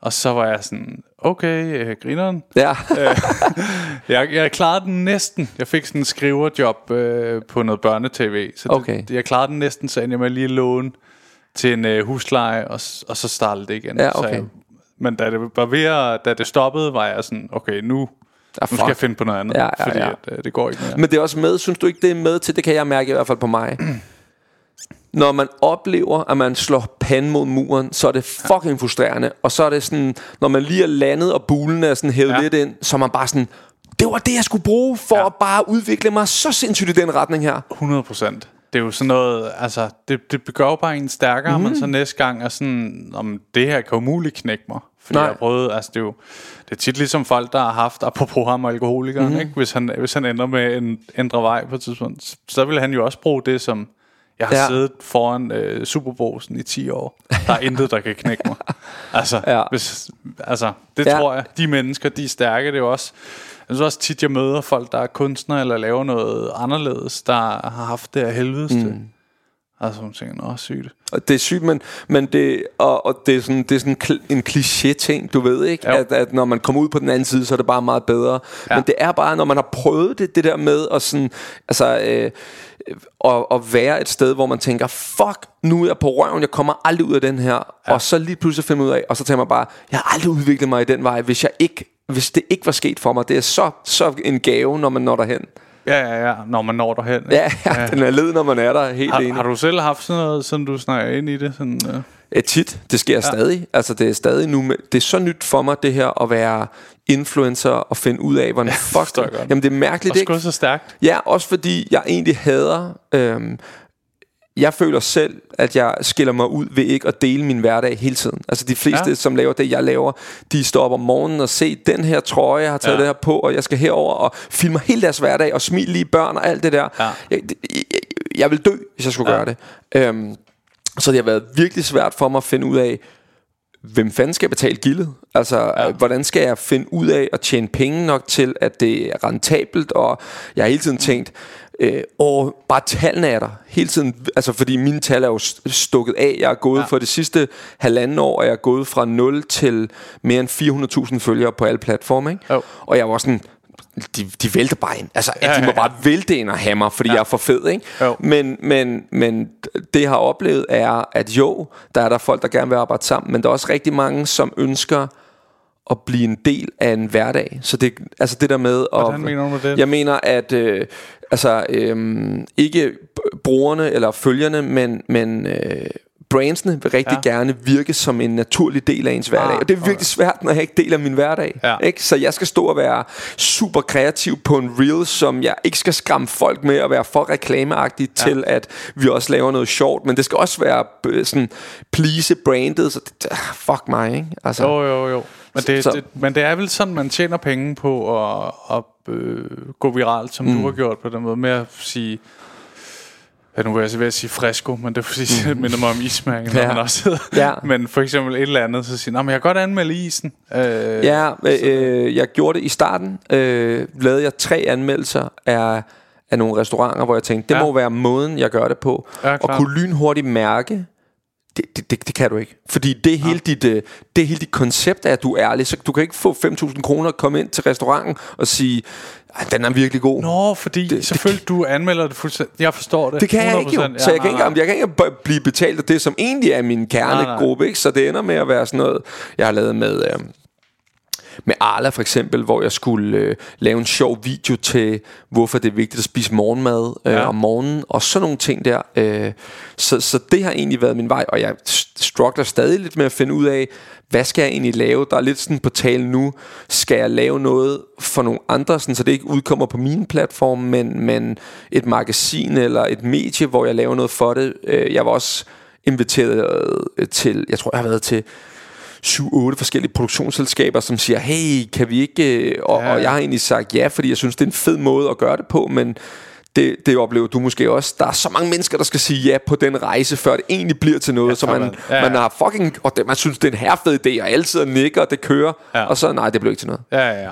Og så var jeg sådan, okay, øh, grineren. Ja, Jeg, jeg klarede den næsten. Jeg fik sådan en skriverjob øh, på noget børnetv. Så Okay. det, jeg klarede den næsten, så endte jeg med lige at låne til en øh, husleje, og, og så startede det igen. Ja, Så okay. jeg, men da det var ved at, da det stoppede, var jeg sådan, okay, nu, ja nu skal jeg finde på noget andet, Ja, ja, fordi ja. At, øh, det går ikke mere. Men det er også med, synes du ikke, det er med til, det kan jeg mærke i hvert fald på mig. Når man oplever, at man slår panden mod muren, så er det fucking frustrerende. Og så er det sådan, når man lige er landet, og bulen er sådan hævet ja. Lidt ind, så er man bare sådan, det var det, jeg skulle bruge for. Ja. at bare udvikle mig så sindssygt i den retning her. 100 procent. Det er jo sådan noget, altså, det, det gør jo bare en stærkere, mm. men så næste gang er sådan, om det her kan umuligt knække mig. Fordi Nej. Jeg har prøvet, altså det er jo, det er tit ligesom folk, der har haft, apropos ham og alkoholikeren, mm. ikke? Hvis han, hvis han ender med en ændre vej på et tidspunkt, så- så vil han jo også bruge det som, jeg har Ja. siddet foran øh, Superbrugsen i 10 år. Der er intet, der kan knække mig. Altså, Ja. hvis, altså det ja. tror jeg. De mennesker, de er stærke. Det er jo også, jeg synes også tit, jeg møder folk, der er kunstnere eller laver noget anderledes, der har haft det af helvedes mm. til. Altså, hun tænker, nå, sygt. Og det er sygt, men, men det, og, og det er sådan, det er sådan en kliché-ting, du ved ikke? Jo. At, at når man kommer ud på den anden side, så er det bare meget bedre. Ja. Men det er bare, når man har prøvet det, det der med at sådan, altså, øh, og, og være et sted, hvor man tænker, fuck, nu er jeg på røven, jeg kommer aldrig ud af den her. Ja. Og så lige pludselig finder man ud af, og så tænker man bare, jeg har aldrig udviklet mig i den vej, hvis jeg ikke hvis det ikke var sket for mig. Det er så, så en gave, når man når derhen. Ja, ja, ja, når man når derhen. ikke? Ja, ja, den er led, når man er der helt Har, enig. har du selv haft sådan noget, sådan du snakker ind i det? Sådan, øh? Ja, tit. Det sker ja. stadig. Altså, det er stadig nu. med- Det er så nyt for mig, det her at være influencer og finde ud af, hvordan ja, fuck godt. Jamen, det er mærkeligt, Og ikke? gået så stærkt. Ja, også fordi jeg egentlig hader... Øhm, jeg føler selv, at jeg skiller mig ud ved ikke at dele min hverdag hele tiden. Altså de fleste, ja. Som laver det, jeg laver, de står op om morgenen og se den her trøje, jeg har taget ja. Det her på, og jeg skal herover og filme hele deres hverdag og smile lige børn og alt det der. Ja. Jeg, jeg, jeg, vil dø, hvis jeg skulle ja. Gøre det. Øhm, så det har været virkelig svært for mig at finde ud af, hvem fanden skal betale gildet? Altså, ja. Ja. hvordan skal jeg finde ud af at tjene penge nok til, at det er rentabelt? Og jeg har hele tiden tænkt, øh, og bare tallene er der. Hele tiden, altså fordi mine tal er jo st- stukket af. Jeg er gået ja. Ja. for det sidste halvanden år, og jeg er gået fra 0 til mere end 400.000 følgere på alle platforme. Ikke? Jo. Og jeg var sådan, de, de vælter bare ind. Altså, ja, Ja, de må ja, ja. bare vælte ind og mig, fordi ja. jeg er for fed, ikke? Jo. Men, men, men det jeg har oplevet er, at jo, der er der folk, der gerne vil arbejde sammen, men der er også rigtig mange, som ønsker at blive en del af en hverdag. Så det, altså det der med... Hvordan at, mener du med det? Jeg mener, at øh, altså, øh, ikke brugerne eller følgerne, men, men øh, brandsene vil rigtig ja. Gerne virke som en naturlig del af ens hverdag. Ah, og det er virkelig svært, når jeg ikke deler min hverdag. Ja. Ikke? Så jeg skal stå og være super kreativ på en reel, som jeg ikke skal skræmme folk med at være for reklameagtig ja. til, at vi også laver noget sjovt. Men det skal også være øh, sådan please brandet. Så det, ah, fuck mig, ikke? Altså, Jo, jo, jo. Men det, Så- det, men det er vel sådan, man tjener penge på at, at øh, gå viralt, som mm. du har gjort på den måde, med at sige... Ja, nu vil jeg så ved at sige fresco, men det er fordi, det minder mig om ismærken, når Ja. man også hedder. Ja. Men for eksempel et eller andet, så siger men jeg kan godt anmelde isen. Øh, Ja, øh, øh, jeg gjorde det i starten. Øh, lavede jeg tre anmeldelser af, af nogle restauranter, hvor jeg tænkte, det ja. Må være måden, jeg gør det på. Ja, og kunne lynhurtigt mærke, det, det, det, det kan du ikke. Fordi det er, hele dit, øh, det er hele dit koncept af, at du er ærlig. Så du kan ikke få 5.000 kroner og komme ind til restauranten og sige, "Ej, den er virkelig god. Nå, fordi Det- det, det selvfølgelig du anmelder det fuldstændig. Jeg forstår det. Det kan jeg ikke jo. 100%. Så jeg kan, nej, ikke, jeg kan ikke blive betalt af det, som egentlig er min kernegruppe. Ikke? Så det ender med at være sådan noget, jeg har lavet med... Øh, med Arla for eksempel, hvor jeg skulle øh, lave en sjov video til, hvorfor det er vigtigt at spise morgenmad øh, ja. om morgenen, og sådan nogle ting der. Øh, så, så det har egentlig været min vej, og jeg struggler stadig lidt med at finde ud af, hvad skal jeg egentlig lave? Der er lidt sådan på tale nu, skal jeg lave noget for nogle andre, sådan, så det ikke udkommer på min platform, men, men et magasin eller et medie, hvor jeg laver noget for det. Øh, jeg var også inviteret øh, til, jeg tror jeg har været til 7-8 forskellige produktionsselskaber, som siger, hey, kan vi ikke... Øh, og, ja. og jeg har egentlig sagt ja, fordi jeg synes, det er en fed måde at gøre det på, men det, det oplever du måske også. Der er så mange mennesker, der skal sige ja på den rejse, før det egentlig bliver til noget. så man, ja, ja. man har fucking... Og det, man synes, det er en herfed idé, og altid nikker, og det kører. Ja. Og så, nej, det blev ikke til noget. Ja, ja, ja.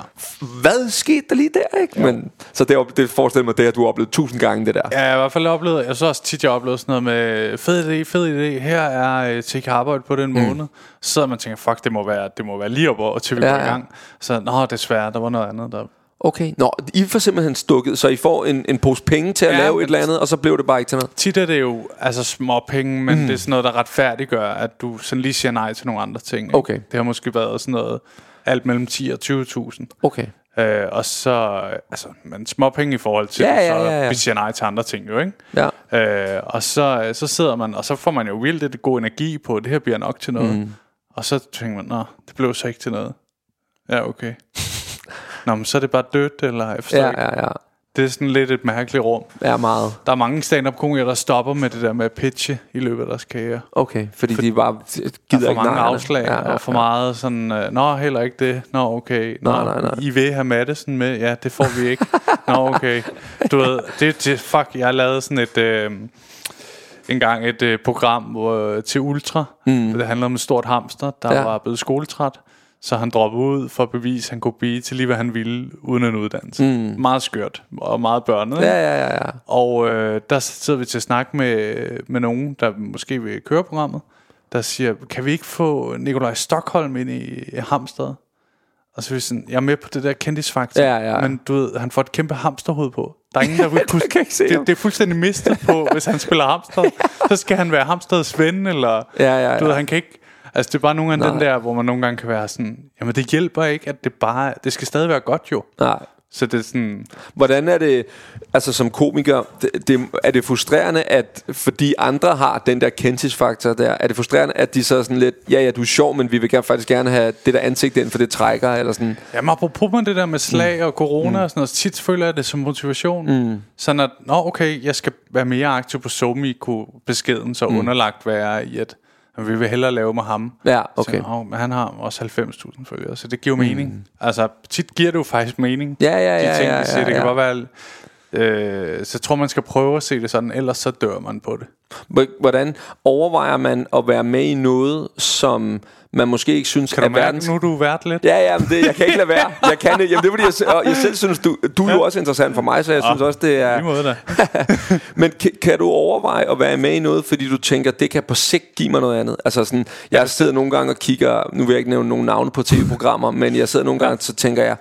Hvad skete der lige der, ikke? Men, så det, det forestiller mig, det at du har oplevet tusind gange det der. Ja, jeg har i hvert fald oplevet... Jeg så også tit, jeg har oplevet sådan noget med... Fed idé, fed idé. Her er uh, til arbejde på den mm. måned. Så sidder man tænker, fuck, det må være, det må være lige op og til vi ja, går i gang. Så, nå, desværre, der var noget andet, der Okay, nå, I får simpelthen stukket, så I får en, en pose penge til at ja, lave et eller andet, og så blev det bare ikke til noget? Tit er det jo altså små penge, men mm. det er sådan noget, der retfærdiggør, at du sådan lige siger nej til nogle andre ting. Ikke? Okay. Det har måske været sådan noget, alt mellem 10 og 20.000. Okay. Øh, og så, altså, men små penge i forhold til, ja, ja, ja, ja. så vi siger nej til andre ting jo, ikke? Ja. Øh, og så, så sidder man, og så får man jo vildt god energi på, det her bliver nok til noget. Mm. Og så tænker man, nå, det blev så ikke til noget. Ja, okay. Nå, men så er det bare dødt, eller jeg ja, ja, ja. Det er sådan lidt et mærkeligt rum. Ja, meget. Der er mange stand-up komikere, der stopper med det der med at pitche i løbet af deres karriere. Okay, fordi For, de bare gider ikke for mange afslag, ja, ja, og for meget sådan, uh, nå, heller ikke det, nå, okay, nå, nej, nej, nej. I vil have Madison med, ja, det får vi ikke, nå, okay. Du ved, det, det, fuck, jeg lavet sådan et... Øh, engang et øh, program hvor, til Ultra. Mm. Det handler om en stort hamster, der ja. var blevet skoletræt. Så han droppede ud for at bevise, at han kunne blive til lige, hvad han ville, uden en uddannelse. Mm. Meget skørt og meget børnet. Ja, ja, ja, ja. Og øh, der sidder vi til at snakke med, med nogen, der måske vil køre programmet, der siger, kan vi ikke få Nikolaj Stockholm ind i, Hamstad? Og så er vi sådan, jeg er med på det der kendisfaktor, ja, ja. men du ved, han får et kæmpe hamsterhoved på. Der er ingen, der vil kunne... det, det, er fuldstændig mistet på, hvis han spiller hamster. Så skal han være hamsters ven, eller... Ja, ja, ja. Du ved, han kan ikke Altså det er bare nogle af den der, hvor man nogle gange kan være sådan, jamen det hjælper ikke, at det bare, det skal stadig være godt jo. Nej. Så det er sådan... Hvordan er det, altså som komiker, det, det, er det frustrerende, at fordi andre har den der kendtisfaktor der, er det frustrerende, at de så sådan lidt, ja ja, du er sjov, men vi vil gerne, faktisk gerne have det der ansigt ind, for det trækker, eller sådan. Jamen apropos med det der med slag mm. og corona mm. og sådan noget, tit føler jeg det som motivation. Mm. Sådan at, nå okay, jeg skal være mere aktiv på SoMe, kunne beskeden så mm. underlagt være i, at men vi vil hellere lave med ham. Ja, okay. Så, oh, men han har også 90.000 følgere, så det giver mm. mening. Altså, tit giver det jo faktisk mening. Ja, ja, ja. De ting, ja, ja, siger, ja, det ja. kan bare være... Øh, så jeg tror, man skal prøve at se det sådan, ellers så dør man på det. Hvordan overvejer man at være med i noget, som man måske ikke synes kan er verdens... nu du er vært lidt? Ja, ja, men det, jeg kan ikke lade være. Jeg kan det. Jamen, det er fordi, jeg, jeg selv synes, du, du er jo også interessant for mig, så jeg ja, synes også, det er... måde da. men kan, kan, du overveje at være med i noget, fordi du tænker, det kan på sigt give mig noget andet? Altså sådan, jeg sidder nogle gange og kigger, nu vil jeg ikke nævne nogen navne på tv-programmer, men jeg sidder nogle gange, så tænker jeg,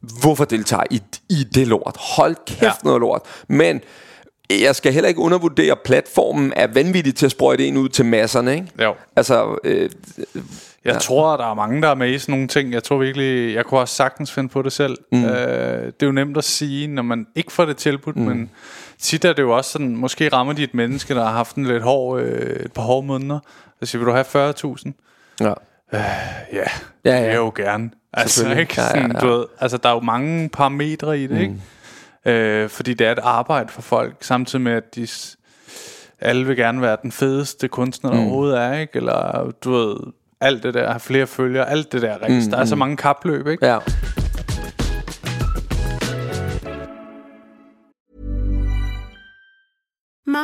hvorfor deltager I i det lort? Hold kæft ja. noget lort. Men jeg skal heller ikke undervurdere, at platformen er vanvittig til at sprøjte ind ud til masserne, ikke? Jo. Altså, øh, jeg ja. tror, der er mange, der er med i sådan nogle ting. Jeg tror virkelig, jeg kunne også sagtens finde på det selv. Mm. Øh, det er jo nemt at sige, når man ikke får det tilbudt, mm. men tit er det jo også sådan, måske rammer de et menneske, der har haft en lidt hård, øh, et par hårde måneder. Så siger, vil du have 40.000? Ja. Øh, ja, ja, ja. det er jo gerne. Altså, ikke? Sådan, ja, ja, ja. Du ved, altså, der er jo mange parametre i det, mm. ikke? Øh, fordi det er et arbejde for folk, samtidig med, at de alle vil gerne være den fedeste kunstner, der mm. overhovedet er, ikke? Eller, du ved, alt det der, have flere følgere, alt det der. Mm, der er så mange kapløb, ikke? Ja.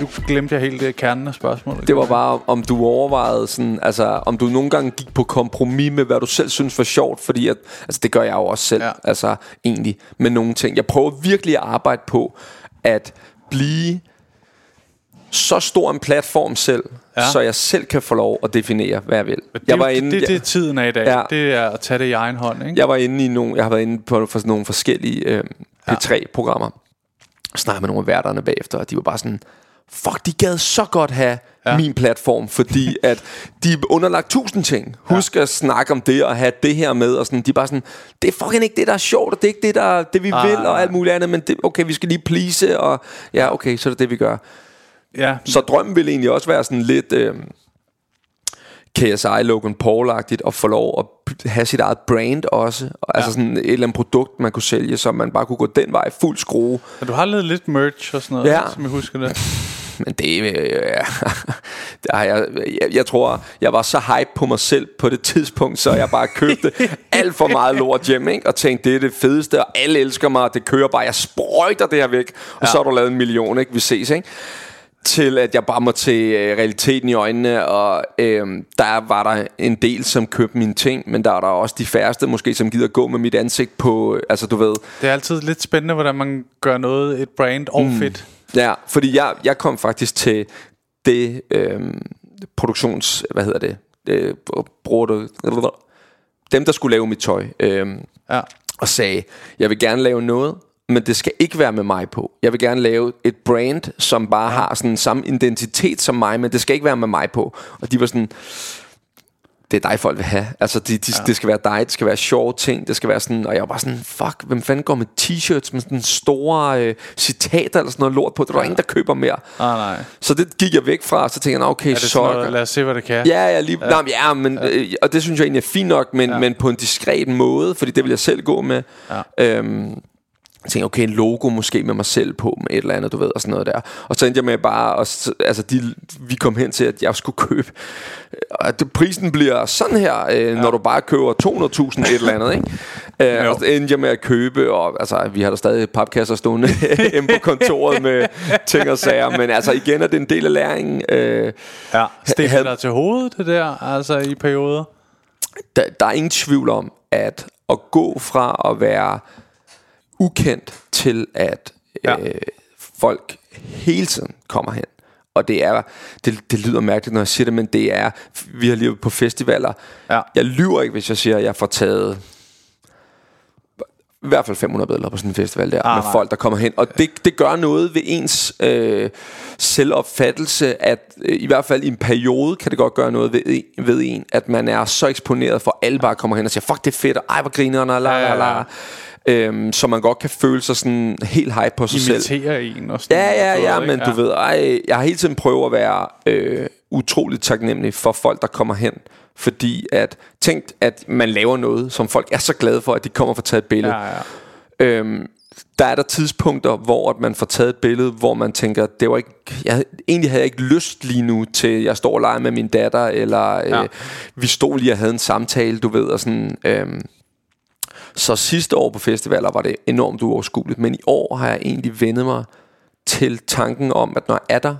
Nu glemte jeg helt det kernen af spørgsmålet. Det var bare, om du overvejede sådan, altså, om du nogle gange gik på kompromis med, hvad du selv synes var sjovt, fordi at, altså, det gør jeg jo også selv, Ja. altså, egentlig, med nogle ting. Jeg prøver virkelig at arbejde på, at blive så stor en platform selv, Ja. så jeg selv kan få lov at definere, hvad jeg vil. det, jeg var det, inde, det, det er jeg, tiden af i dag. Ja. Det er at tage det i egen hånd, ikke? jeg var inde i nogle, jeg har været inde på for nogle forskellige øh, P3-programmer, snakkede med nogle af værterne bagefter, og de var bare sådan, fuck, de gad så godt have Ja. min platform, fordi at de er underlagt tusind ting. Husk ja. at snakke om det og have det her med, og sådan, de er bare sådan, det er fucking ikke det, der er sjovt, og det er ikke det, der, det vi Ah, vil, og alt muligt andet, men det, okay, vi skal lige please, og ja, okay, så er det det, vi gør. ja. Så drømmen ville egentlig også være sådan lidt øh, KSI Logan Paul-agtigt at få lov at have sit eget brand også. Og Altså sådan et eller andet produkt, man kunne sælge, så man bare kunne gå den vej fuld skrue. Og du har lavet lidt merch og sådan noget, Ja. som jeg husker det. Men det, øh, ja, der har jeg, jeg, jeg tror, jeg var så hype på mig selv på det tidspunkt, så jeg bare købte alt for meget lort hjem, ikke? og tænkte, det er det fedeste, og alle elsker mig, og det kører bare, jeg sprøjter det her væk, og så har du lavet en million, ikke? vi ses, ikke? Til at jeg bare må til øh, realiteten i øjnene, og øh, der var der en del, som købte mine ting, men der er der også de færreste, måske, som gider gå med mit ansigt på, øh, altså du ved, Det er altid lidt spændende, hvordan man gør noget, et brand og mm. fedt. Ja, fordi jeg, jeg kom faktisk til det øh, produktions... Hvad hedder det? Øh, bruger du... Dem, der skulle lave mit tøj. Øh, Ja. og sagde, jeg vil gerne lave noget, men det skal ikke være med mig på. Jeg vil gerne lave et brand, som bare ja. har sådan samme identitet som mig, men det skal ikke være med mig på. Og de var sådan, det er dig folk vil have. Altså de, de, ja. det skal være dig, det skal være sjove ting, det skal være sådan, og jeg var bare sådan, fuck, hvem fanden går med t-shirts med sådan store øh, citater eller sådan noget lort på, det er der ingen, der køber mere. Ah, nej. Så det gik jeg væk fra, og så tænkte jeg, "Nå, okay, så... lad os se, hvad det kan? Ja, ja, lige, ja. Nej, men ja men, øh, og det synes jeg egentlig er fint nok, men, ja. men på en diskret måde, fordi det vil jeg selv gå med. Ja. Øhm, jeg tænkte, okay, en logo måske med mig selv på, med et eller andet, du ved, og sådan noget der. Og så endte jeg med bare, og, altså, de, vi kom hen til, at jeg skulle købe, og det, prisen bliver sådan her, øh, ja. når du bare køber 200.000 et eller andet, ikke? Øh, og så endte jeg med at købe, og altså, vi har der stadig papkasser stående hjemme på kontoret med ting og sager, men altså igen er det en del af læringen. Øh, ja. Stik havde- til hovedet, det der, altså i perioder. der, der er ingen tvivl om, at at gå fra at være ukendt til at Ja. øh, folk hele tiden kommer hen. Og det er, det, det lyder mærkeligt, når jeg siger det, men det er, vi har levet på festivaler. Ja. Jeg lyver ikke, hvis jeg siger, at jeg får taget i hvert fald 500 billeder på sådan en festival der, Ah, med nej. folk, der kommer hen. Og det, det gør noget ved ens øh, selvopfattelse, at øh, i hvert fald i en periode kan det godt gøre noget ved, en- ved en, at man er så eksponeret for, at alle bare kommer hen og siger, fuck det er fedt, og ej hvor griner og la la la. Øhm, så man godt kan føle sig sådan helt hype på sig selv. Imitere en og sådan Ja, ja, ja, men du ved, ej, jeg har hele tiden prøvet at være øh, utroligt taknemmelig for folk, der kommer hen. Fordi at, tænk, at man laver noget, som folk er så glade for, at de kommer for at tage et billede. Ja, ja. Øhm, der er der tidspunkter, hvor at man får taget et billede, hvor man tænker, det var ikke, jeg, egentlig havde jeg ikke lyst lige nu til, jeg står og leger med min datter, eller øh, Ja. vi stod lige og havde en samtale, du ved, og sådan... Øhm, så sidste år på festivaler var det enormt uoverskueligt, men i år har jeg egentlig vendet mig til tanken om, at når jeg er der,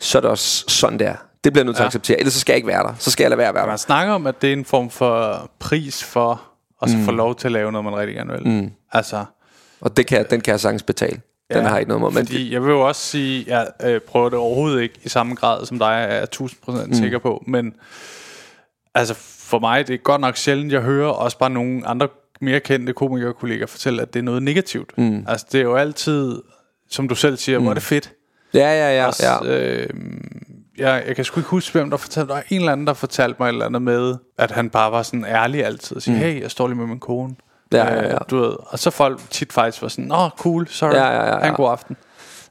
så er det også sådan der. Det bliver jeg nødt til Ja. at acceptere, ellers så skal jeg ikke være der. Så skal jeg lade være at være der. Man snakker om, at det er en form for pris for at så få lov til at lave noget, man rigtig gerne vil. Mm. Altså, Og det kan, den kan jeg sagtens betale. Den har jeg ikke noget. Men fordi jeg vil jo også sige, jeg øh, prøver det overhovedet ikke i samme grad som dig, er jeg 1000% mm. sikker på, men altså for mig, det er godt nok sjældent, jeg hører også bare nogle andre mere kendte komikerkolleger fortælle, at det er noget negativt. Mm. Altså det er jo altid, som du selv siger, mm. hvor er det fedt. ja, ja, ja. Også, ja. øh, jeg, jeg kan sgu ikke huske, hvem der fortalte. Der var en eller anden, der fortalte mig et eller andet med, at han bare var sådan ærlig altid. Og sige, mm. hey, jeg står lige med min kone. Ja, ja, ja. Øh, du ved. Og så folk tit faktisk var sådan, åh, cool, sorry, Ja, ja, ja, ja. ha' en god aften.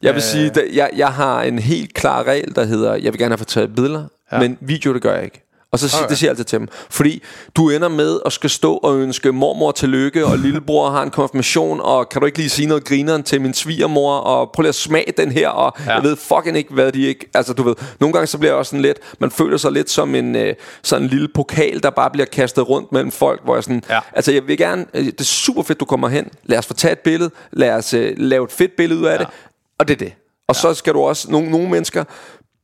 Jeg vil Øh. sige, jeg, jeg har en helt klar regel, der hedder, jeg vil gerne have taget billeder, ja. men video, det gør jeg ikke. Og så okay. det siger jeg altid til dem. Fordi du ender med at skal stå og ønske mormor tillykke, og lillebror har en konfirmation, og kan du ikke lige sige noget grineren til min svigermor, og prøv lige at smage den her, og ja. jeg ved fucking ikke, hvad de ikke... Altså, du ved, nogle gange så bliver jeg også sådan lidt... Man føler sig lidt som en øh, sådan en lille pokal, der bare bliver kastet rundt mellem folk, hvor jeg sådan... Ja. Altså, jeg vil gerne... Øh, det er super fedt, du kommer hen. Lad os få taget et billede. Lad os øh, lave et fedt billede ud af ja. det. Og det er det. Og ja. så skal du også... Nogle, nogle mennesker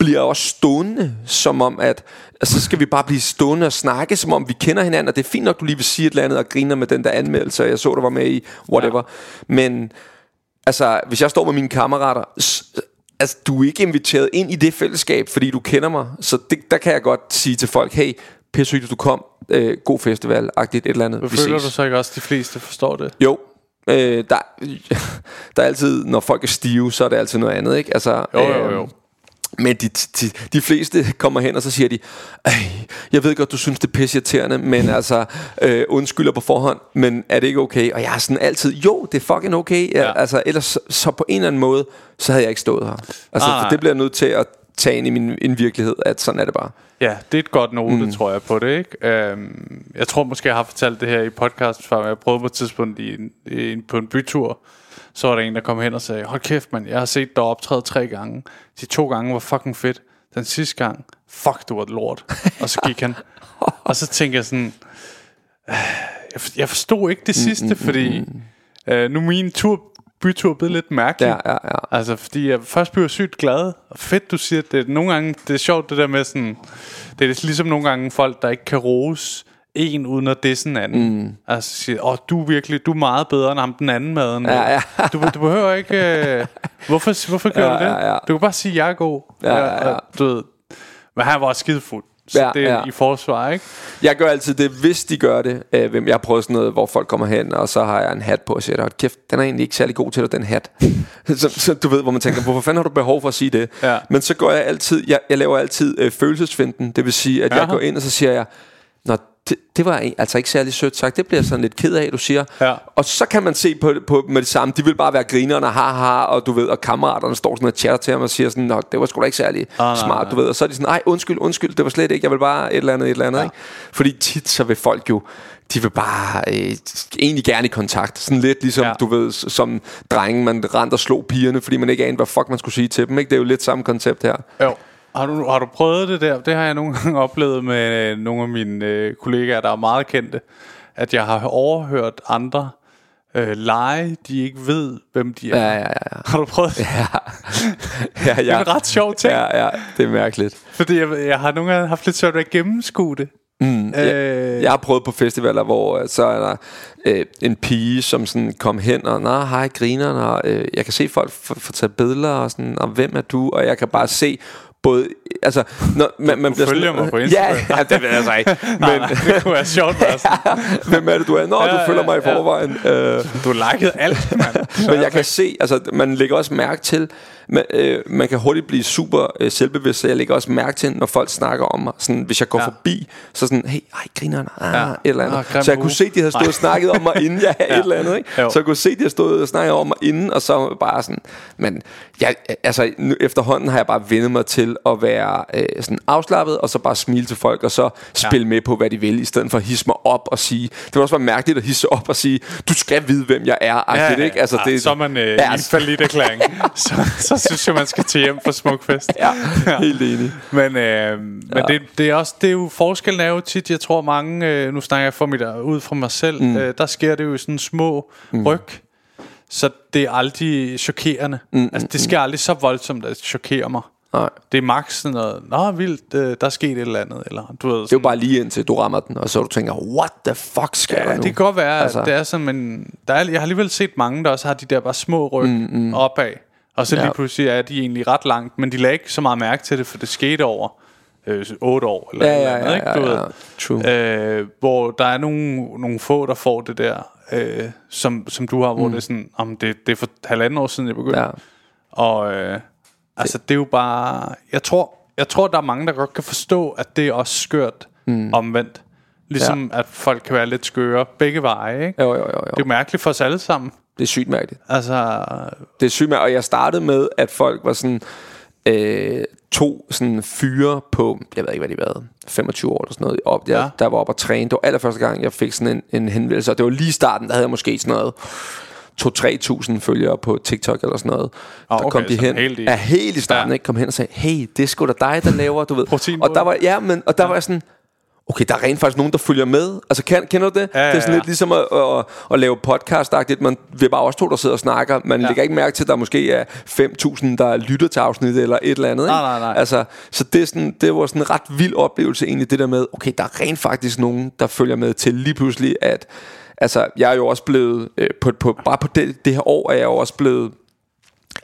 bliver også stående, som om at, altså, så skal vi bare blive stående og snakke, som om vi kender hinanden, og det er fint nok, du lige vil sige et eller andet og griner med den der anmeldelse, jeg så, der var med i whatever. Ja. Men altså, hvis jeg står med mine kammerater, altså, du er ikke inviteret ind i det fællesskab, fordi du kender mig, så det, der kan jeg godt sige til folk, hey, pisse du kom, øh, god festival, agtigt et eller andet. Men føler ses. du så ikke også, de fleste forstår det? Jo, øh, der, der er altid, når folk er stive, så er det altid noget andet, ikke? Altså, jo, jo, jo. Øh, men de, de, de fleste kommer hen, og så siger de, jeg ved godt, du synes, det er pissirriterende, men altså, øh, undskylder på forhånd, men er det ikke okay? Og jeg er sådan altid, jo, det er fucking okay. Ja. Altså, ellers så, på en eller anden måde, så havde jeg ikke stået her. Altså, ah, for det bliver jeg nødt til at tage ind i min en virkelighed, at sådan er det bare. Ja, det er et godt note, mm. tror jeg på det, ikke? Um, jeg tror måske, jeg har fortalt det her i podcast før, jeg prøvede på et tidspunkt i en, i en, på en bytur, så var der en, der kom hen og sagde, hold kæft, man, jeg har set dig optræde tre gange. De to gange var fucking fedt. Den sidste gang, fuck, du var lort. og så gik han. og så tænkte jeg sådan, jeg forstod ikke det sidste, mm, mm, fordi mm, øh, nu min tur, bytur blevet lidt mærkelig. Ja, ja, ja. Altså, fordi jeg først blev sygt glad. Og fedt, du siger, det nogle gange, det er sjovt det der med sådan, det er ligesom nogle gange folk, der ikke kan rose en uden at disse en anden. Mm. Altså sige, åh, du er virkelig, du er meget bedre end ham den anden maden. Ja, ja. du, du behøver ikke, øh, hvorfor, hvorfor gør ja, du det? Ja, ja. Du kan bare sige, jeg er god. Ja, ja, ja. Og, du ved, men han var skidefuld. Så ja, det er ja. i forsvar, ikke? Jeg gør altid det, hvis de gør det. Øh, jeg har prøvet sådan noget, hvor folk kommer hen, og så har jeg en hat på, og siger, kæft, den er egentlig ikke særlig god til dig, den hat. så, så, du ved, hvor man tænker, hvorfor fanden har du behov for at sige det? Ja. Men så går jeg altid, jeg, jeg laver altid øh, følelsesfinden. Det vil sige, at Aha. jeg går ind, og så siger jeg, Nå, det, det var altså ikke særlig sødt sagt. Det bliver sådan lidt ked af, du siger. Ja. Og så kan man se på, på med det samme. De vil bare være grinerne og ha og du ved, og kammeraterne står sådan og chatter til ham og siger sådan, Nå, det var sgu da ikke særlig ah, smart, nej, nej. du ved. Og så er de sådan, nej, undskyld, undskyld, det var slet ikke, jeg vil bare et eller andet, et eller andet, ja. ikke? Fordi tit så vil folk jo, de vil bare øh, egentlig gerne i kontakt. Sådan lidt ligesom, ja. du ved, som drenge, man rent og slog pigerne, fordi man ikke anede, hvad fuck man skulle sige til dem, ikke? Det er jo lidt samme koncept her. Jo. Har du, har du prøvet det der? Det har jeg nogle gange oplevet med øh, nogle af mine øh, kollegaer, der er meget kendte. At jeg har overhørt andre øh, lege, de ikke ved, hvem de er. Ja, ja, ja. Har du prøvet det? Ja. ja, ja. Det er en ret sjov ting. Ja, ja, det er mærkeligt. Fordi jeg, jeg har nogle gange haft lidt svært ved at gennemskue det. Mm, øh, jeg, jeg har prøvet på festivaler, hvor uh, så er der uh, en pige, som sådan kom hen og, nej, hej, grineren, og uh, jeg kan se folk få taget billeder, og sådan, og hvem er du? Og jeg kan bare se både altså når man, man bliver følger sådan, mig på Instagram. Ja, ja, det ved jeg så ikke. Men nej, nej, det kunne være sjovt ja, Hvem er det du er? Nå, ja, du følger ja, mig i forvejen. Ja. Uh, du har liket alt, mand. Men jeg kan se, altså man lægger også mærke til man, øh, man kan hurtigt blive super øh, selvbevidst, så jeg lægger også mærke til, når folk snakker om mig. Sådan, hvis jeg går ja. forbi, så sådan, hey, ej, grineren, ah, ja. et eller andet. Ah, så jeg kunne se, de havde stået og snakket om mig inden, ja, ja. et eller andet. Ikke? Så jeg kunne se, de havde stået og snakket om mig inden, og så bare sådan, men jeg, altså, nu, efterhånden har jeg bare vendet mig til at være øh, sådan afslappet, og så bare smile til folk, og så spille ja. med på, hvad de vil, i stedet for at hisse mig op og sige, det var også være mærkeligt at hisse op og sige, du skal vide, hvem jeg er. Ja, ja, ikke? Altså, ja, det, så er man øh, ja, i fallit erklæring. så, så synes jeg, man skal til hjem for Smukfest. ja, helt enig. Men, øh, men ja. det, det, er også, det er jo, forskellen er jo tit, jeg tror mange, øh, nu snakker jeg for mit, ud fra mig selv, mm. øh, der sker det jo i sådan små mm. ryg. Så det er aldrig chokerende. Mm, altså, det mm, sker mm. aldrig så voldsomt, at det chokerer mig. Nej. Det er max sådan noget, nå vildt, øh, der er sket et eller andet. Eller, du ved, sådan, det er jo bare lige indtil du rammer den, og så du tænker, what the fuck skal ja, der nu? det kan godt være, altså. det er sådan, men der er, jeg har alligevel set mange, der også har de der bare små ryg mm, mm. opad. Og så lige ja. pludselig er de egentlig ret langt, men de lagde ikke så meget mærke til det, for det skete over øh, 8 år eller ja, eller andet, ja, ikke? Du ja, ja, True. Øh, hvor der er nogle, nogle få, der får det der, øh, som, som du har, hvor mm. det er sådan, om det, det er for halvanden år siden, jeg begyndte. Ja. Og øh, altså, det er jo bare, jeg tror, jeg tror, der er mange, der godt kan forstå, at det er også skørt mm. omvendt. Ligesom ja. at folk kan være lidt skøre begge veje, ikke? Jo, jo, jo, jo. Det er jo mærkeligt for os alle sammen. Det er sygt mærkeligt. Altså... Det er sygt mærkeligt. Og jeg startede med, at folk var sådan... Øh, to sådan fyre på, jeg ved ikke, hvad de var, 25 år eller sådan noget, op, jeg, Ja. ja. der var oppe og træne. Det var allerførste gang, jeg fik sådan en, en henvendelse, og det var lige starten, der havde jeg måske sådan noget 2-3.000 følgere på TikTok eller sådan noget. Ah, der okay, kom de hen, helt i- ja, helt i starten, Ja. ikke? kom hen og sagde, hey, det er sgu da dig, der laver, du ved. Og der var, ja, men, og der var jeg sådan, okay, der er rent faktisk nogen, der følger med. Altså, kan, kender du det? Ja, ja, det er sådan ja. lidt ligesom at, at, at lave podcast-agtigt. Man, vi er bare også to, der sidder og snakker. Man Ja. ja. lægger ikke mærke til, at der måske er 5.000, der lytter til afsnittet eller et eller andet. Ikke? Nej, nej, nej. Altså, så det, er sådan, det var sådan en ret vild oplevelse egentlig, det der med, okay, der er rent faktisk nogen, der følger med til lige pludselig, at altså, jeg er jo også blevet, øh, på, på, bare på det, det her år er jeg jo også blevet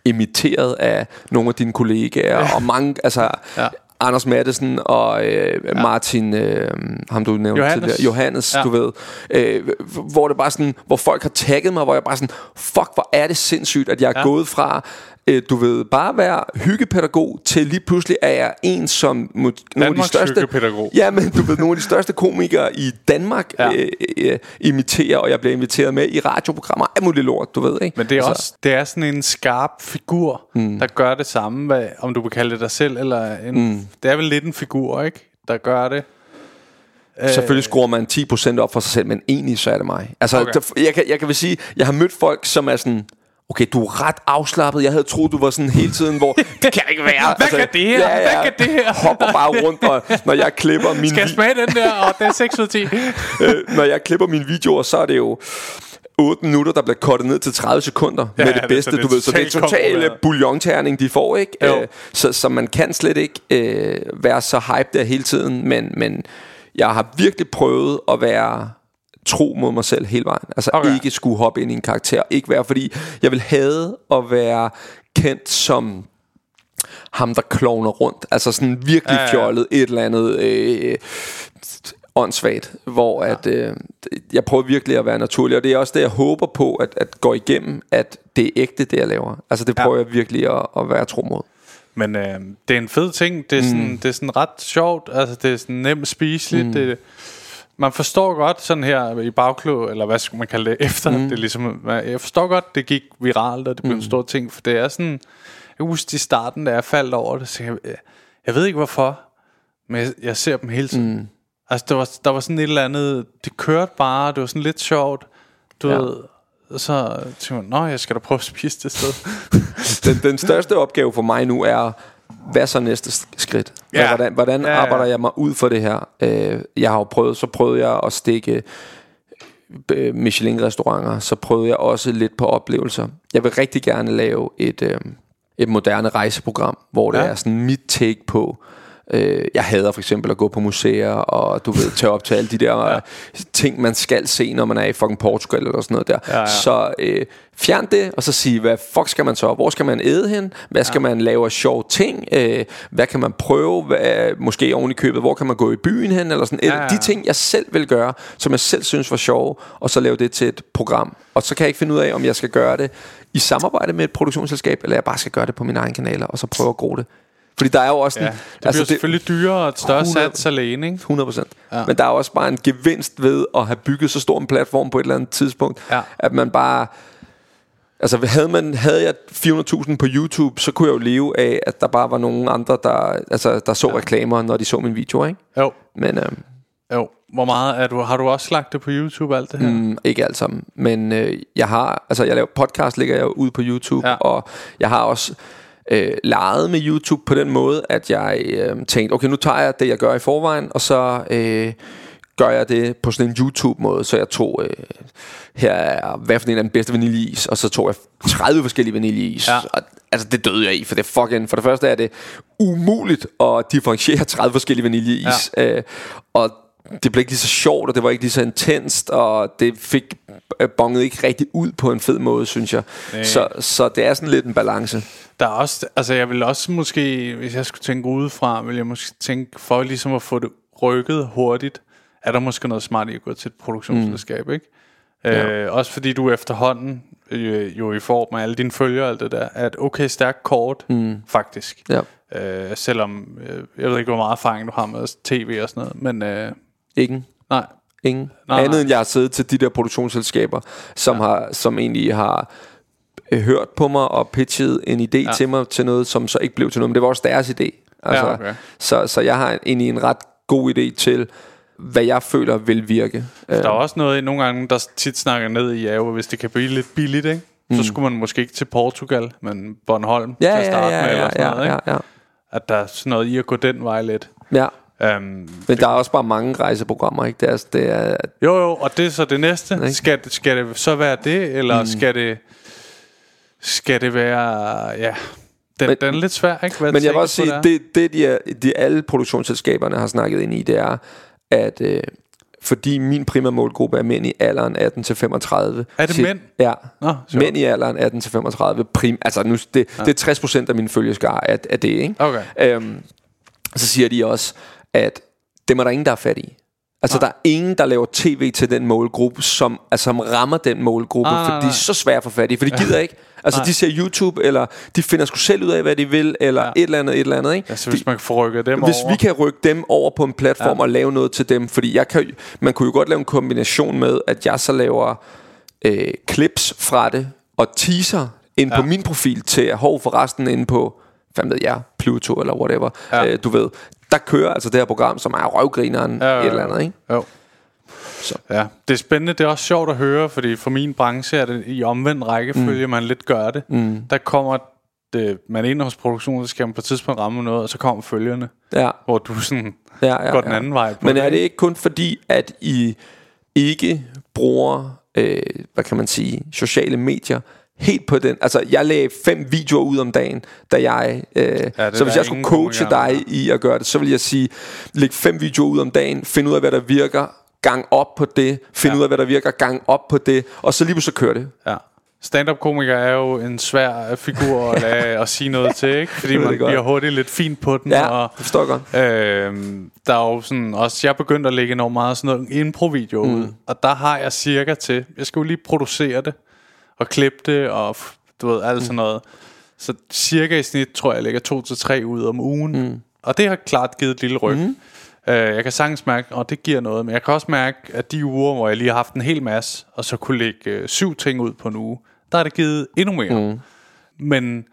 imiteret af nogle af dine kollegaer, ja. og mange, altså, Ja. Anders Mattesen og øh, ja. Martin, øh, ham du nævnte Johannes. tidligere, Johannes, Ja. du ved, øh, hvor det bare sådan, hvor folk har tagget mig, hvor jeg bare sådan, fuck, hvor er det sindssygt, at jeg er ja. gået fra, øh, du ved, bare være hyggepædagog, til lige pludselig er jeg en som nogle af de største, hyggepædagog. ja, men du ved, nogle af de største komikere i Danmark Ja. ja. øh, øh, imiterer, og jeg bliver inviteret med i radioprogrammer, alt muligt lort, du ved, ikke? Men det er, altså, også, det er sådan en skarp figur, mm. der gør det samme, hvad, om du vil kalde det dig selv, eller en, mm. det er vel lidt en figur, ikke? Der gør det. Selvfølgelig skruer man 10% op for sig selv, men egentlig så er det mig. Altså, Okay. okay. jeg, kan, jeg kan vel sige, jeg har mødt folk, som er sådan, okay, du er ret afslappet. Jeg havde troet, du var sådan hele tiden, hvor det kan ikke være. Hvad kan det her? Hvad kan det her? Hopper bare rundt, og når jeg klipper min Skal jeg smage den der? Og den er 6 ud af 10. øh, når jeg klipper mine videoer, så er det jo 8 minutter, der bliver kortet ned til 30 sekunder Ja, med ja, det det- bedste, det du ved. Så det er totale kontrolleret. bouillonterning, de får, ikke? Jo. Øh, så, så man kan slet ikke øh, være så hype der hele tiden, men, men jeg har virkelig prøvet at være tro mod mig selv hele vejen. Altså Okay. ikke skulle hoppe ind i en karakter. Ikke være, fordi jeg vil have at være kendt som ham, der klovner rundt. Altså sådan virkelig Ja, ja, ja, ja. fjollet et eller andet øh, åndssvagt, hvor ja. at, øh, jeg prøver virkelig at være naturlig, og det er også det, jeg håber på, at, at gå igennem, at det er ægte, det jeg laver. Altså det Ja. prøver jeg virkelig at, at være tro mod. Men øh, det er en fed ting. Det er, sådan, mm. det er sådan ret sjovt. Altså, det er sådan nemt spiseligt. Mm. Det, man forstår godt sådan her i bagklog, eller hvad skal man kalde det, efter. Mm. Det ligesom, jeg forstår godt, det gik viralt, og det blev mm. en stor ting. For det er sådan, jeg kan huske i starten, da jeg faldt over det, så jeg, jeg ved ikke hvorfor, men jeg, jeg ser dem hele tiden. Mm. Altså, der var, der var sådan et eller andet, det kørte bare, det var sådan lidt sjovt. Du Ja. ved, så tænkte jeg, nå, jeg skal da prøve at spise det sted. Den, den største opgave for mig nu er, hvad så næste sk- skridt? Ja. Hvordan, hvordan Ja, ja, arbejder jeg mig ud for det her? Øh, jeg har jo prøvet, så prøvede jeg at stikke øh, Michelin-restauranter, så prøvede jeg også lidt på oplevelser. Jeg vil rigtig gerne lave et, øh, et moderne rejseprogram, hvor det Ja. ja. er sådan mit take på, Øh, jeg hader for eksempel at gå på museer Og du ved, tage op til alle de der ja. Ting man skal se Når man er i fucking Portugal Eller sådan noget der. Ja, ja. Så øh, fjern det Og så sige, hvad fuck skal man så Hvor skal man æde hen? Hvad skal man lave af sjove ting? Øh, Hvad kan man prøve? Hvad, Måske oven i købet Hvor kan man gå i byen hen? Eller sådan Ja, ja, ja. De ting jeg selv vil gøre Som jeg selv synes var sjove Og så lave det til et program. Og så kan jeg ikke finde ud af Om jeg skal gøre det I samarbejde med et produktionsselskab Eller jeg bare skal gøre det på mine egne kanaler Og så prøve at gro det fordi der er jo også Ja, en, det bliver altså, selvfølgelig dyrere og et større 100 sats alene, ikke? 100%. Ja. Men der er også bare en gevinst ved at have bygget så stor en platform på et eller andet tidspunkt, Ja. at man bare... Altså havde, man, havde jeg 400.000 på YouTube, så kunne jeg jo leve af, at der bare var nogen andre, der, altså, der så ja. reklamer, når de så min video, ikke? Jo, Men øhm, jo. Hvor meget er du, har du også lagt det på YouTube, alt det her? mm, ikke alt sammen. Men øh, jeg har, altså jeg laver podcast, ligger jeg ud på YouTube, ja. og jeg har også øh, leget med YouTube på den måde, at jeg øh, tænkte, okay, nu tager jeg det, jeg gør i forvejen, og så øh, gør jeg det på sådan en YouTube-måde. Så jeg tog, øh, her er, hvad for en af den bedste vaniljeis, og så tog jeg 30 forskellige vaniljeis. Ja. Og, altså, det døde jeg i, for det fucking, for det første er det umuligt at differentiere 30 forskellige vaniljeis. Ja. Øh, og det blev ikke lige så sjovt, og det var ikke lige så intenst, og det fik øh, bonget ikke rigtig ud på en fed måde, synes jeg. Så, så det er sådan lidt en balance. Der er også, altså jeg vil også måske, hvis jeg skulle tænke udefra, vil jeg måske tænke, for ligesom at få det rykket hurtigt, er der måske noget smart i at gå til et produktionsselskab, mm. ikke? Ja. Øh, også fordi du efterhånden, øh, jo i form af alle dine følgere og alt det der, er et okay stærkt kort, mm. faktisk. Ja. Øh, selvom, øh, jeg ved ikke, hvor meget erfaring du har med tv og sådan noget, men øh, Ingen. nej. Ingen. Nej, Andet end jeg har siddet til de der produktionsselskaber, som, ja. har, som egentlig har øh, hørt på mig og pitchet en idé Ja. til mig til noget, som så ikke blev til noget. Men det var også deres idé. Altså, Ja, okay. så, så jeg har egentlig en ret god idé til, hvad jeg føler vil virke. Øh, Der er også noget, nogle gange, der tit snakker ned i, er jo, hvis det kan blive lidt billigt, ikke? Så skulle man måske ikke til Portugal, men Bornholm Mm. ja, til at starte ja, med, ja, eller sådan ja, noget, ikke? ja, ja, At der er sådan noget i at gå den vej lidt. ja. Um, Men der er også bare mange rejseprogrammer, ikke? Det er, det er, jo, jo, og det er så det næste. Ikke? Skal, det- skal det så være det, eller mm. skal det skal det være, ja, den, Men- den er lidt svær, ikke? Hvad Men jeg vil også sige, det, det de, er, de alle produktionsselskaberne har snakket ind i, det er, at øh, fordi min primære målgruppe er mænd i alderen 18 til 35. Er det siger- mænd? Ja. Nå, sjovt. mænd i alderen 18 til 35. Prim, altså nu, det, ja. det er 60 procent af mine følgeskare af, af det, ikke? Okay. Øhm, så siger de også, at dem er der ingen, der er fat i. Altså, der er ingen, der laver tv til den målgruppe, som, altså, som rammer den målgruppe, Nej, nej, for de er nej. så svære at få fat i, for de gider ikke. Altså, Nej. de ser YouTube, eller de finder sgu selv ud af, hvad de vil, eller Ja. et eller andet, et eller andet, ikke? Altså, hvis man kan få rykket dem Hvis over. vi kan rykke dem over på en platform Ja. og lave noget til dem, fordi jeg kan, man kunne jo godt lave en kombination med, at jeg så laver øh, clips fra det, og teaser ind ja. På min profil til hov forresten inde på, hvad ved jeg, Pluto eller whatever, ja. øh, du ved. Der kører altså det her program, som er røvgrineren Ja, ja, ja, ja. et eller andet, ikke? Jo. Så. Ja, det er spændende. Det er også sjovt at høre, fordi for min branche er det i omvendt rækkefølge, mm. man lidt gør det. Mm. Der kommer det, man ind hos produktionen, så skal man på et tidspunkt ramme noget, og så kommer følgerne, Ja, hvor du sådan ja, ja, går den ja. anden vej på Men er det ikke? ikke kun fordi, at I ikke bruger, øh, hvad kan man sige, sociale medier helt på den? Altså, jeg lagde fem videoer ud om dagen, da jeg... Øh, er så hvis jeg skulle coache dig i at gøre det, så vil jeg sige, læg fem videoer ud om dagen, find ud af, hvad der virker, gang op på det, find Ja. ud af, hvad der virker, gang op på det, og så lige pludselig kører det. Ja. Stand-up-komiker er jo en svær figur at, lade, at sige noget til, ikke? Fordi man bliver hurtigt lidt fint på den. Ja, Og, forstår jeg godt. Øhm, der er jo sådan også, jeg begyndte at lægge enormt meget sådan noget impro-video mm. ud, og der har jeg cirka til, jeg skal jo lige producere det, og klippe det, og du ved, alt sådan noget. Så cirka i snit, tror jeg, jeg lægger to til tre ud om ugen, mm. og det har klart givet et lille ryg. Mm. Øh, jeg kan sagtens mærke, og det giver noget, men jeg kan også mærke, at de uger, hvor jeg lige har haft en hel masse, og så kunne lægge øh, syv ting ud på en uge, der har det givet endnu mere. Mm. Men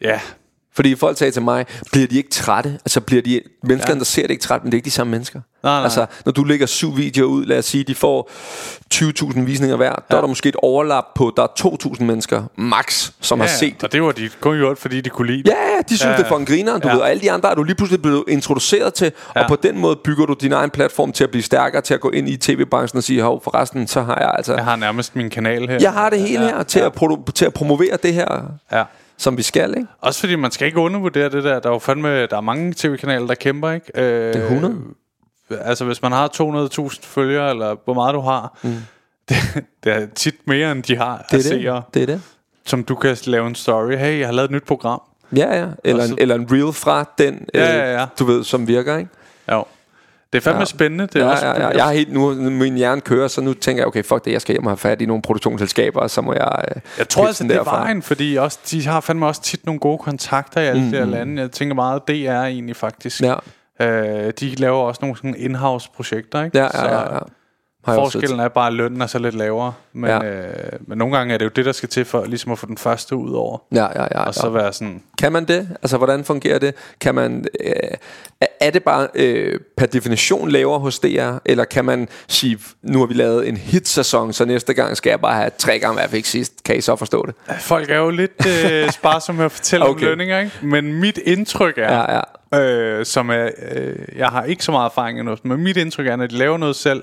ja, Fordi folk sagde til mig, bliver de ikke trætte? Altså bliver de mennesker, ja. der ser det ikke trætte, men det er ikke de samme mennesker. Nej, nej. Altså, når du lægger syv videoer ud, lad os sige, de får 20.000 visninger hver, ja. der er der måske et overlap på, der er 2.000 mennesker, max, som ja, har set og det var de kun gjort, fordi de kunne lide det. Ja, de synes, Ja, det for en griner, du Ja. ved, og alle de andre er du lige pludselig blevet introduceret til, ja. Og på den måde bygger du din egen platform til at blive stærkere, til at gå ind i tv-branchen og sige, hov, forresten, så har jeg altså, Jeg har nærmest min kanal her. jeg har det hele Ja, her til, ja. at til at promovere det her, Ja. Som vi skal, ikke? Også fordi man skal ikke undervurdere det der. Der er jo fandme, der er mange tv-kanaler, der kæmper, ikke? Øh, Det er 100. Altså, hvis man har 200.000 følgere, eller hvor meget du har, mm. det, det er tit mere, end de har Det er seere, det. Det er det. som du kan lave en story. Hey, jeg har lavet et nyt program. Ja, ja. Eller, så- en, eller en reel fra den, Ja, øh, ja, ja. du ved, som virker, ikke? Jo. Det er fandme Ja. spændende. Det er ja, også, ja, ja. Jeg har helt nu, min hjerne kører, så nu tænker jeg, okay, fuck det, jeg skal hjem og have fat i nogle produktionsselskaber, så må jeg øh, Jeg tror altså, det er derfra. vejen, fordi også, de har fandme også tit nogle gode kontakter i alle mm. de her lande. Jeg tænker meget, det er egentlig faktisk. Ja, Øh, de laver også nogle sådan in-house-projekter, ikke? ja, ja, ja. ja. Har. Forskellen er bare, at lønnen er så lidt lavere. Men, Ja. øh, men nogle gange er det jo det, der skal til for ligesom at få den første ud over. Ja, ja, ja. Og så ja. være sådan... Kan man det? Altså, hvordan fungerer det? Kan man, øh, er- det bare øh, per definition lavere hos DR? Eller kan man sige, nu har vi lavet en hitsæson, så næste gang skal jeg bare have tre gange, hvad jeg fik sidst. Kan I så forstå det? Folk er jo lidt øh, sparsomme med at fortælle. Okay. om lønninger, ikke? Men mit indtryk er, Ja, ja. øh, som er... Øh, jeg har ikke så meget erfaring endnu, men mit indtryk er, at når de laver noget selv,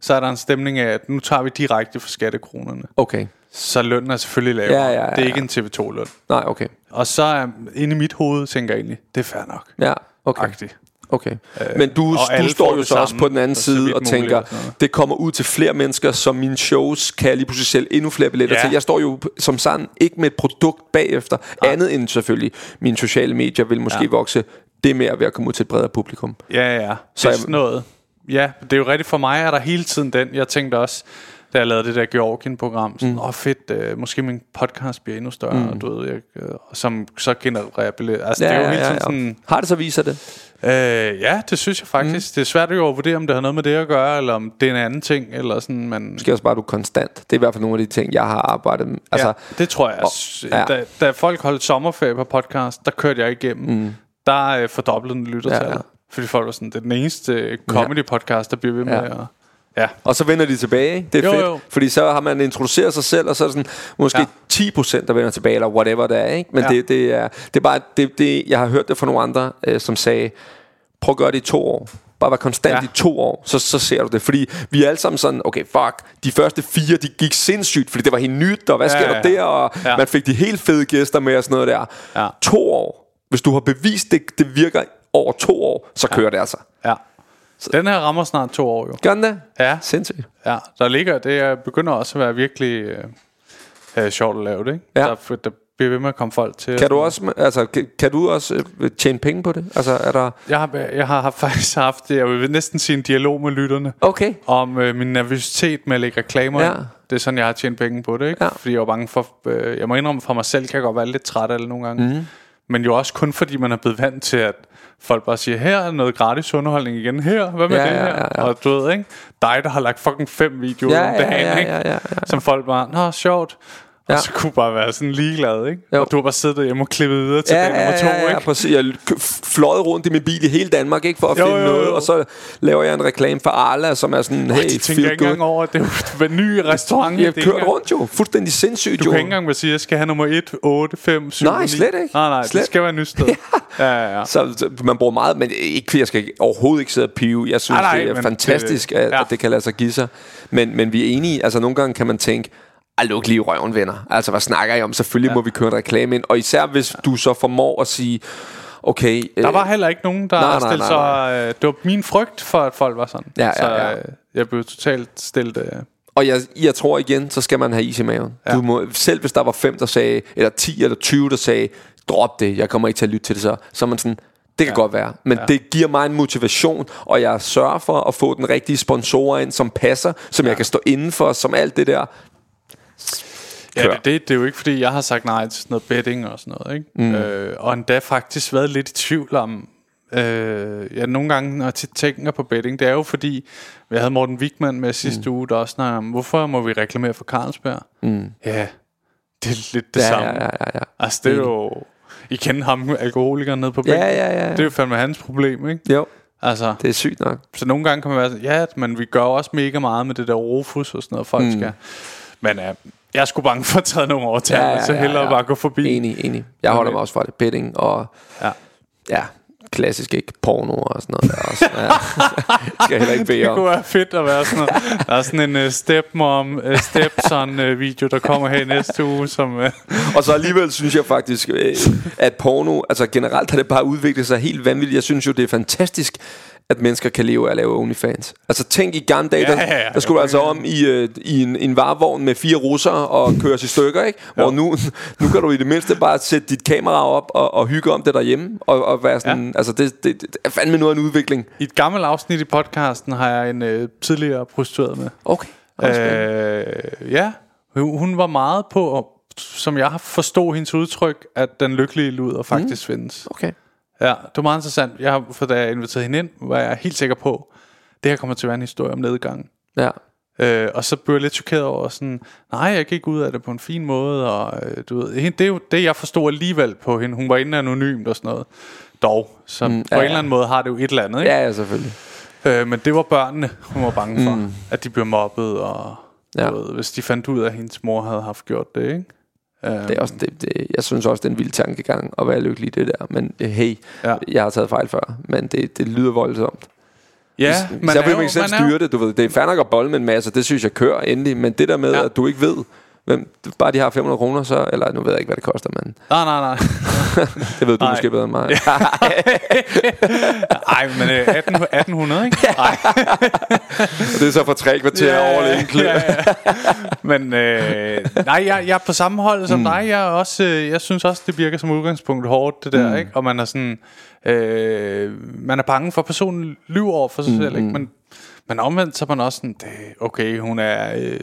så er der en stemning af, at nu tager vi direkte for skattekronerne. Okay. Så lønnen er selvfølgelig lavere. Ja, ja, ja, Det er ikke ja. en TV2-løn. Nej, okay. Og så er inde i mit hoved, tænker jeg egentlig, det er fair nok. Ja, okay. Agtigt. Okay. Men du, og du står jo så også samme, på den anden så side og tænker, og det kommer ud til flere mennesker, som mine shows kan jeg lige pludselig sælge endnu flere billetter Ja. til. Jeg står jo som sådan ikke med et produkt bagefter, andet end selvfølgelig mine sociale medier vil måske Ja. vokse det mere ved at komme ud til et bredere publikum. Ja, ja. Så det er sådan noget. Ja, det er jo rigtigt for mig, er der hele tiden den. Jeg tænkte også, da jeg lavede det der Georgien-program, sådan, åh mm. oh, fedt, øh, måske min podcast bliver endnu større, mm. du ved, jeg, øh, som så genererer. Altså, det er jo hele tiden sådan... Har det så viser det? Øh, ja, det synes jeg faktisk. Mm. Det er svært jo at vurdere, om det har noget med det at gøre, eller om det er en anden ting, eller sådan, men... Måske også bare, at du er konstant. Det er i hvert fald nogle af de ting, jeg har arbejdet med. Altså, ja, det tror jeg. og- ja. ja. da, da folk holdt sommerferie på podcast, der kørte jeg igennem. Mm. der øh, fordoblede den lyttertallet. Ja, Ja, ja. Fordi folk var sådan, det er den eneste øh, comedy-podcast, der bliver ved med Ja. at... Ja. Og så vender de tilbage, ikke? Det er Jo, fedt. jo. Fordi så har man introduceret sig selv, og så er det sådan, måske Ja. ja. 10% der vender tilbage, eller whatever det er, ikke? Men Ja. det, det, er, det er bare, det, det, jeg har hørt det fra nogle andre, øh, som sagde, prøv at gøre det i to år. Bare være konstant Ja. i to år, så, så ser du det. Fordi vi er alle sammen sådan, okay, fuck, de første fire, de gik sindssygt, fordi det var helt nyt, og hvad Ja, sker ja, der der, og Ja. man fik de helt fede gæster med og sådan noget der. Ja. To år, hvis du har bevist, det, det virker over to år, så kører det altså. ja. Den her rammer snart to år jo. Gør den det? Ja. Sindssygt. Ja, der ligger, det er, begynder også at være virkelig øh, øh, sjovt at lave det, ikke? Ja. Der, der bliver ved med at komme folk til. Kan du også, altså, kan, kan du også øh, tjene penge på det? Altså, er der... Jeg har, jeg har faktisk haft, jeg vil næsten sige en dialog med lytterne, Okay. om øh, min nervøsitet med at lægge reklamer Ja. Det er sådan, jeg har tjent penge på det, ikke? Ja. Fordi jeg var bange for, øh, jeg må indrømme for mig selv, kan jeg godt være lidt træt det nogle gange. Mm. Men jo også kun fordi man er blevet vant til, at folk bare siger, her er noget gratis underholdning igen, her, hvad med Ja, det ja, her? ja, ja. Og du ved, ikke? Dig, der har lagt fucking fem videoer Ja, om ja, dagen, ja, ikke? ja, ja, ja. Som folk bare, nå, sjovt. Og Ja. så kunne bare være sådan ligeglad, ikke? Jo. Og du har bare siddet derhjemme og klippet videre til Ja, dag nummer to, ja, ja, ja, ikke? præcis. Jeg fløjet rundt i min bil i hele Danmark, ikke? For at Jo, finde jo, jo. noget. Og så laver jeg en reklame for Arla, som er sådan, hey, de tænker ikke engang good. over, at det er en ny restaurant. Jeg kørt engang- rundt jo. Fuldstændig sindssygt Du jo. kan ikke engang sige, at jeg skal have nummer 1, 8, 5, 7, Nej, 9. slet ikke. Nej, nej, Slet. det skal være et nyt sted. ja, ja, ja. Så, så man bruger meget, men ikke jeg skal overhovedet ikke sidde og pive. Jeg synes, Nej, nej, det er fantastisk, det- at, ja. at det kan lade sig give sig. Men, men vi er enige, altså nogle gange kan man tænke, ej, luk lige røven, venner. Altså, hvad snakker I om? Selvfølgelig ja. må vi køre en reklame ind. Og især hvis ja. du så formår at sige, okay... Der øh, var heller ikke nogen, der Nej, nej, stillede nej, sig... øh, Det var min frygt for, at folk var sådan. Ja, ja, så ja. øh, jeg blev totalt stillet... Øh, Og jeg, jeg tror igen, så skal man have is i maven. Ja. Ja. Du må, selv hvis der var fem, der sagde, eller 10 eller 20, der sagde, drop det, jeg kommer ikke til at lytte til det så, så er man sådan, det kan ja. godt være. Men ja. det giver mig en motivation, og jeg sørger for at få den rigtige sponsorer ind, som passer, som ja. jeg kan stå inden for, som alt det der. ja, det, det, det er jo ikke, fordi jeg har sagt nej til sådan noget betting og sådan noget. Ikke? Mm. Øh, og endda faktisk været lidt i tvivl om... Øh, ja, nogle gange, når jeg tænker på betting, det er jo fordi, vi havde Morten Wigman med sidste mm. uge, der også snakkede om, hvorfor må vi reklamere for Carlsberg? Mm. Ja, det er lidt det Ja, samme. ja, ja, ja, ja. Altså, det er jo... I kender ham, alkoholikeren nede på Ja, bænken. ja, ja, ja. Det er jo fandme hans problem, ikke? Jo, Altså, det er sygt nok. så nogle gange kan man være sådan, ja, men vi gør også mega meget med det der Rufus og sådan noget, folk mm. skal. Men uh, jeg er sgu bange for at tage nogle år til, ja, ja, så hellere bare gå forbi. Enig, enig. Jeg holder Okay. mig også fra det. Betting og Ja. ja, klassisk ikke porno og sådan noget der også. Ja. skal heller ikke bede Det om. kunne være fedt at være sådan noget. Der er sådan en uh, stepmom, uh, stepson uh, video, der kommer her i næste uge, som... Uh, Og så alligevel synes jeg faktisk, øh, at porno, altså generelt har det bare udviklet sig helt vanvittigt. Jeg synes jo, det er fantastisk, at mennesker kan leve af at lave OnlyFans. Altså tænk i gamle dage, Ja, ja, ja. der skulle du altså om i, øh, i en, en varevogn med fire russere og køres i stykker, ikke? Hvor nu, nu kan du i det mindste bare sætte dit kamera op og, og hygge om det derhjemme. Og, og være sådan, ja. altså det, det, det er fandme noget af en udvikling. I et gammelt afsnit i podcasten har jeg en uh, tidligere prostitueret med. Okay. Øh, ja, hun, var meget på, som jeg har forstået hendes udtryk, at den lykkelige luder faktisk mm. findes. Okay. Ja, det var meget interessant. Jeg har, for da jeg inviterede hende ind, var jeg helt sikker på, det her kommer til at være en historie om nedgang. Ja. Øh, og så blev jeg lidt chokeret over sådan, nej, jeg gik ud af det på en fin måde, og øh, du ved, hende- det er jo det, jeg forstod alligevel på hende. Hun var inde anonymt og sådan noget. Dog, så mm, på ja, en eller anden måde har det jo et eller andet, ikke? Ja, ja, selvfølgelig. Øh, men det var børnene, hun var bange for, mm. at de blev mobbet, og ja. ved, hvis de fandt ud af, at hendes mor havde haft gjort det, ikke? Øh, Det er også, det, det, jeg synes også, det er en vild tankegang at være lykkelig i det der. Men øh, hey, ja. Jeg har taget fejl før. Men det, det lyder voldsomt. ja, Man så vil man ikke selv styre det, du ved. Det er fair nok at bolle med en masse, det synes jeg kører endelig. Men det der med. Ja. at du ikke ved, hvem, bare de har 500 kroner, så... Eller nu ved jeg ikke, hvad det koster, men Nej, nej, nej. det ved du Nej. måske bedre end mig. Ej, men øh, 18, 1800, ikke? Ej. Og det er så for tre kvarter yeah. over det ja, ja. Men øh, nej, jeg, jeg er på samme hold som mm. dig. Jeg, er også, øh, jeg synes også, det virker som udgangspunkt hårdt, det der, mm. ikke? Og man er sådan... Øh, man er bange for, at personen lyver over for sig mm. selv, ikke? Men, men omvendt, så er man også sådan... Det, okay, hun er øh,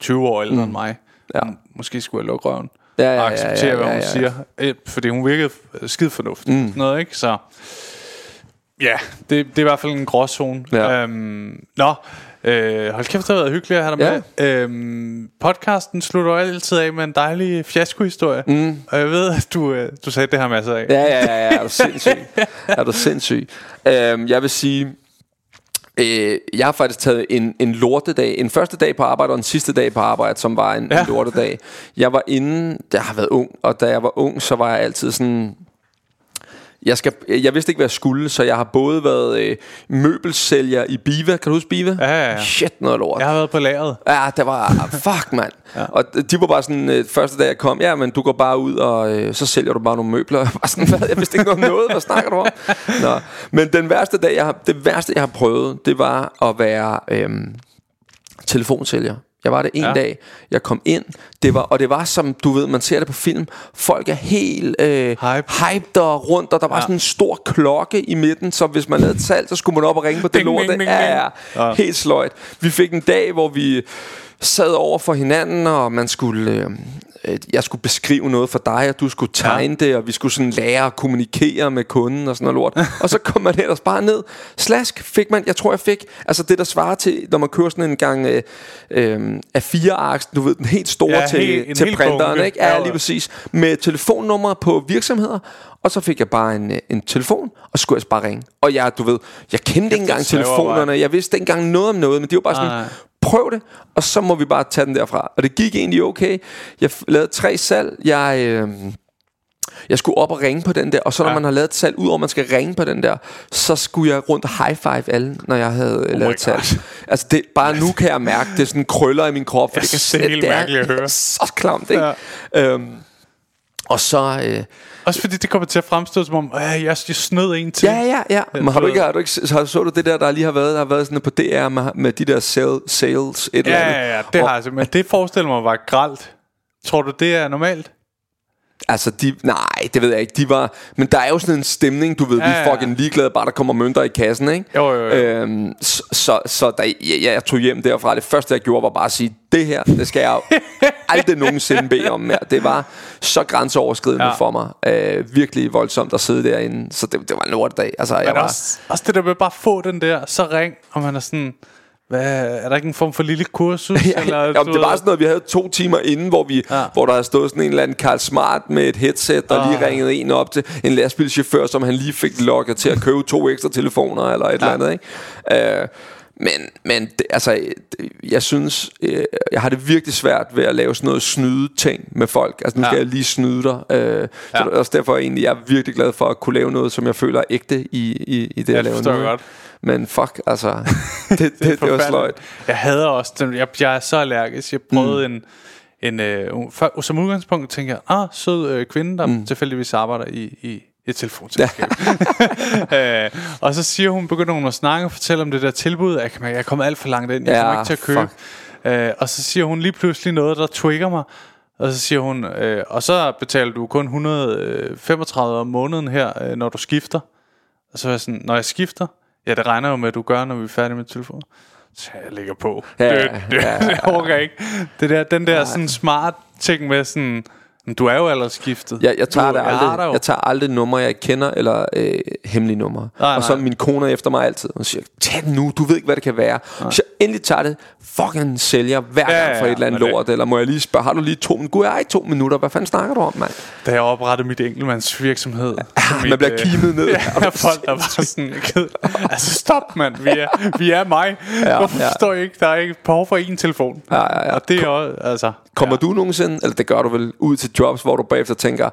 20 år ældre mm. end mig. Ja. Hun, måske skulle jeg lukke røven. Ja, ja, ja, og acceptere, ja, hvad ja, hun ja. siger. Øh, fordi hun virkede skide fornuftig. Mm. Noget, ikke? Så... Ja, det, det er i hvert fald en gråzone. Ja. Øhm, nå, Øh, hold kæft, det har været hyggeligt at have dig med. Øhm, podcasten slutter jo altid af med en dejlig fiaskohistorie. Mm. Og jeg ved, at du, øh, du sagde det her masser af. Ja, ja, ja, ja. Er du sindssyg? er du sindssyg? Øhm, jeg vil sige, øh, jeg har faktisk taget en, en lortedag. En første dag på arbejde og en sidste dag på arbejde, som var en, ja. en lortedag. Jeg var inde, da jeg har været ung, og da jeg var ung, så var jeg altid sådan jeg, skal, jeg vidste ikke, hvad jeg skulle, så jeg har både været øh, møbelsælger i Biva. Kan du huske Biva? Ja, ja, ja. Shit, noget lort. Jeg har været på lageret. Ja, det var... Fuck, mand. ja. Og de var bare sådan, øh, første dag jeg kom, ja, men du går bare ud, og øh, så sælger du bare nogle møbler. Jeg, var sådan, hvad? jeg vidste ikke noget om noget. Hvad snakker du om? Nå. Men den værste dag, jeg har, det værste, jeg har prøvet, det var at være øh, telefonsælger. Jeg var det en ja. dag, jeg kom ind, det var, og det var som, du ved, man ser det på film, folk er helt øh, Hype. hyped og rundt, og der var ja. sådan en stor klokke i midten, så hvis man lavede et salg, så skulle man op og ringe på det lort. Ja, ja, ja, helt sløjt. Vi fik en dag, hvor vi sad over for hinanden, og man skulle... Øh, jeg skulle beskrive noget for dig, og du skulle tegne ja. det, og vi skulle sådan lære at kommunikere med kunden og sådan noget lort. og så kom man ellers bare ned. Slask fik man, jeg tror jeg fik, altså det der svarer til, når man kører sådan en gang øh, øh, af fire aks, du ved, den helt store ja, til, helt, til printeren, ikke? Ja, lige præcis. Med telefonnummer på virksomheder, og så fik jeg bare en, øh, en telefon, og skulle jeg bare ringe. Og jeg, du ved, jeg kendte ikke engang telefonerne, jeg vidste ikke engang noget om noget, men det var bare sådan, prøv det, og så må vi bare tage den derfra. Og det gik egentlig okay. Jeg lavede tre salg. Jeg... Øh, jeg skulle op og ringe på den der Og så når ja. man har lavet et salg Udover man skal ringe på den der Så skulle jeg rundt og high five alle Når jeg havde oh lavet et salg Altså det, bare nu kan jeg mærke Det er sådan krøller i min krop For det, kan, det er at høre Så klamt ikke ja. øhm, Og så øh, også fordi det kommer til at fremstå som om, at jeg, jeg snød en til. Ja, ja, ja. Men har du ikke, har du ikke så, så du det der, der lige har været, der har været sådan på DR med, med de der sale, sales, et ja, eller andet? Ja, ja, det og, har jeg Men det forestiller mig var gralt. Tror du, det er normalt? Altså, de, nej, det ved jeg ikke. De var, men der er jo sådan en stemning, du ved, ja, vi er fucking ligeglade, bare der kommer mønter i kassen, ikke? Jo, jo, jo. Øhm, så, så, da jeg, jeg tog hjem derfra, det første jeg gjorde var bare at sige, det her, det skal jeg aldrig nogensinde bede om mere. Det var så grænseoverskridende ja. for mig. Øh, virkelig voldsomt at sidde derinde, så det, det var en lortedag. Altså, men jeg var, også, også det der med bare få den der, så ring, og man er sådan... Hvad, er der ikke en form for lille kursus? ja, eller, jamen, det var sådan noget, vi havde to timer inden, hvor, vi, ja. hvor der havde stået sådan en eller anden Carl Smart med et headset, der ah. lige ringede en op til en lastbilchauffør, som han lige fik lokket til at købe to ekstra telefoner eller et ja. eller andet. Ikke? Uh, men, men det, altså, jeg synes, øh, jeg har det virkelig svært ved at lave sådan noget snyde ting med folk. Altså, nu skal ja. jeg lige snyde dig. Øh, ja. Så det er også derfor, egentlig, jeg er virkelig glad for at kunne lave noget, som jeg føler er ægte i, i, i det, jeg, jeg laver nu. godt. Men fuck, altså, det, det, det, det var sløjt. Jeg hader også, jeg, jeg er så allergisk. Jeg prøvede mm. en, en øh, som udgangspunkt tænker jeg, ah, sød øh, kvinde, der mm. tilfældigvis arbejder i, i et telefonselskab. øh, og så siger hun, begynder hun at snakke og fortælle om det der tilbud. Jeg, jeg er kommet alt for langt ind, jeg ja, kommer ikke til at købe. Øh, og så siger hun lige pludselig noget, der trigger mig. Og så siger hun, øh, og så betaler du kun 135 om måneden her, øh, når du skifter. Og så er jeg sådan, når jeg skifter, ja det regner jo med, at du gør, når vi er færdige med telefonen. Så jeg ligger på. Ja, det, det, ja, ja. jeg overgår ikke. Det der, den der sådan smart ting med sådan, men du er jo allerede skiftet. Ja, jeg tager, du, det aldrig, jeg, jeg tager aldrig numre, jeg kender, eller øh, hemmelige numre. Nej, og så min kone efter mig altid, og siger, tag den nu, du ved ikke, hvad det kan være. Nej. Så jeg endelig tager det, fucking sælger hver gang ja, for et eller andet lort, det. eller må jeg lige spørge, har du lige to, minutter? jeg ikke to minutter, hvad fanden snakker du om, mand? Da jeg oprettede mit enkeltmandsvirksomhed. Ja, mit, man bliver øh, kimet ned. ja, folk der var sådan, altså stop, mand, vi er, vi er mig. Ja, Hvorfor ja. jeg ikke, der er ikke behov for en telefon. Ja, ja, ja. Og det er også, altså... Kommer ja. du nogensinde, eller det gør du vel, ud til jobs, hvor du bagefter tænker,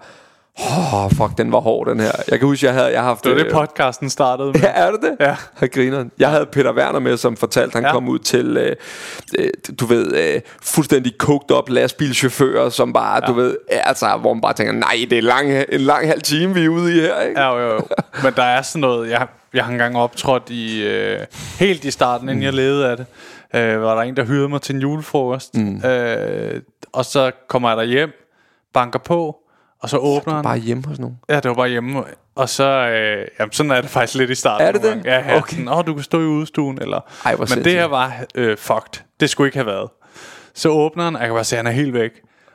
Åh, oh, fuck, den var hård, den her. Jeg kan huske, jeg havde jeg haft... Det var det, øh, podcasten startede med. Ja, er det det? Ja. Jeg griner. Jeg havde Peter Werner med, som fortalte, han ja. kom ud til, øh, øh, du ved, øh, fuldstændig coked op lastbilchauffører, som bare, ja. du ved, altså, hvor man bare tænker, nej, det er lang, en lang halv time, vi er ude i her, ikke? Ja, jo, jo. Men der er sådan noget, jeg, jeg har engang optrådt i, øh, helt i starten, inden mm. jeg levede af det, øh, var der en, der hyrede mig til en julefrokost. Mm. Øh, og så kommer jeg der hjem, banker på, og så åbner han. bare hjemme hos nogen? Ja, det var bare hjemme. Og så, øh, jamen sådan er det faktisk lidt i starten. Er det det? Ja, ja okay. Nå, du kan stå i udstuen. Eller, Ej, men det her var øh, fucked. Det skulle ikke have været. Så åbner han, og jeg kan bare se, at han er helt væk.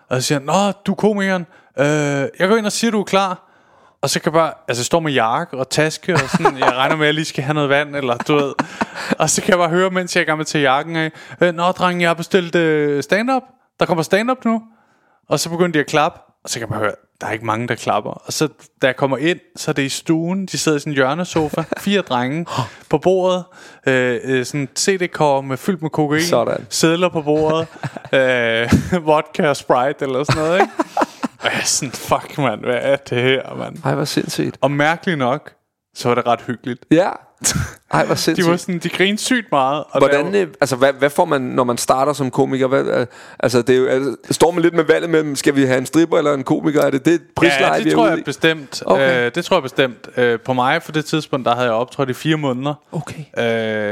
Og så siger han, Nå, du er komikeren. Øh, jeg går ind og siger, du er klar. Og så kan jeg bare, altså jeg står med jakke og taske og sådan, jeg regner med, at jeg lige skal have noget vand, eller du ved. Og så kan jeg bare høre, mens jeg er i gang med at tage jakken af, øh, Nå, dreng, jeg har bestilt øh, stand-up. Der kommer stand-up nu. Og så begynder de at klappe, og så kan bare høre, der er ikke mange, der klapper. Og så da jeg kommer ind, så er det i stuen. De sidder i sådan en hjørnesofa. Fire drenge på bordet. Øh, øh, sådan CD-kår med fyldt med kokain. Sådan. Sædler på bordet. øh, vodka og Sprite eller sådan noget, ikke? Og jeg er sådan, fuck mand, hvad er det her, mand? Ej, hvor sindssygt. Og mærkeligt nok, så var det ret hyggeligt. Ja. Ej, hvor De sindssygt. var sådan, de grinede sygt meget. Og Hvordan, der, øh, altså, hvad, hvad får man, når man starter som komiker? Hvad, øh, altså, det er jo, altså, står man lidt med valget mellem, skal vi have en stripper eller en komiker? Er det det prisleje, ja, vi det er tror jeg i? bestemt. Okay. Øh, det tror jeg bestemt. Øh, på mig på det tidspunkt, der havde jeg optrådt i fire måneder. Okay.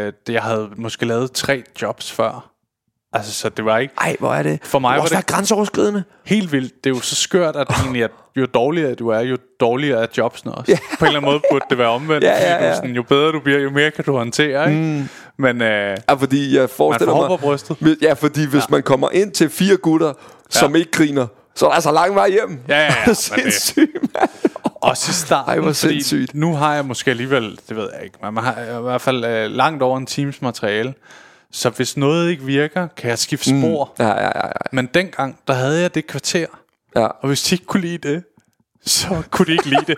Øh, jeg havde måske lavet tre jobs før. Altså, så det var ikke Ej, hvor er det? For mig det var det- grænseoverskridende. helt vildt. Det er jo så skørt, at egentlig, at jo dårligere du er, jo dårligere er jobsene også. På en eller anden måde burde det være omvendt. Ja, ja, fordi du ja. sådan, jo bedre du bliver, jo mere kan du håndtere. Ikke? Mm. Men øh, Ja, fordi jeg man forestiller får mig... brystet. Ja, fordi hvis ja. man kommer ind til fire gutter, som Ja. ikke griner, så er der altså lang vej hjem. Ja, ja, ja, Sindssygt, mand. Også i starten, Ej, hvor sindssygt. nu har jeg måske alligevel, det ved jeg ikke, men man har i hvert fald øh, langt over en times materiale. Så hvis noget ikke virker, kan jeg skifte spor. Mm. Ja, ja, ja, ja. Men dengang, der havde jeg det kvarter. Ja. Og hvis de ikke kunne lide det, så kunne de ikke lide det.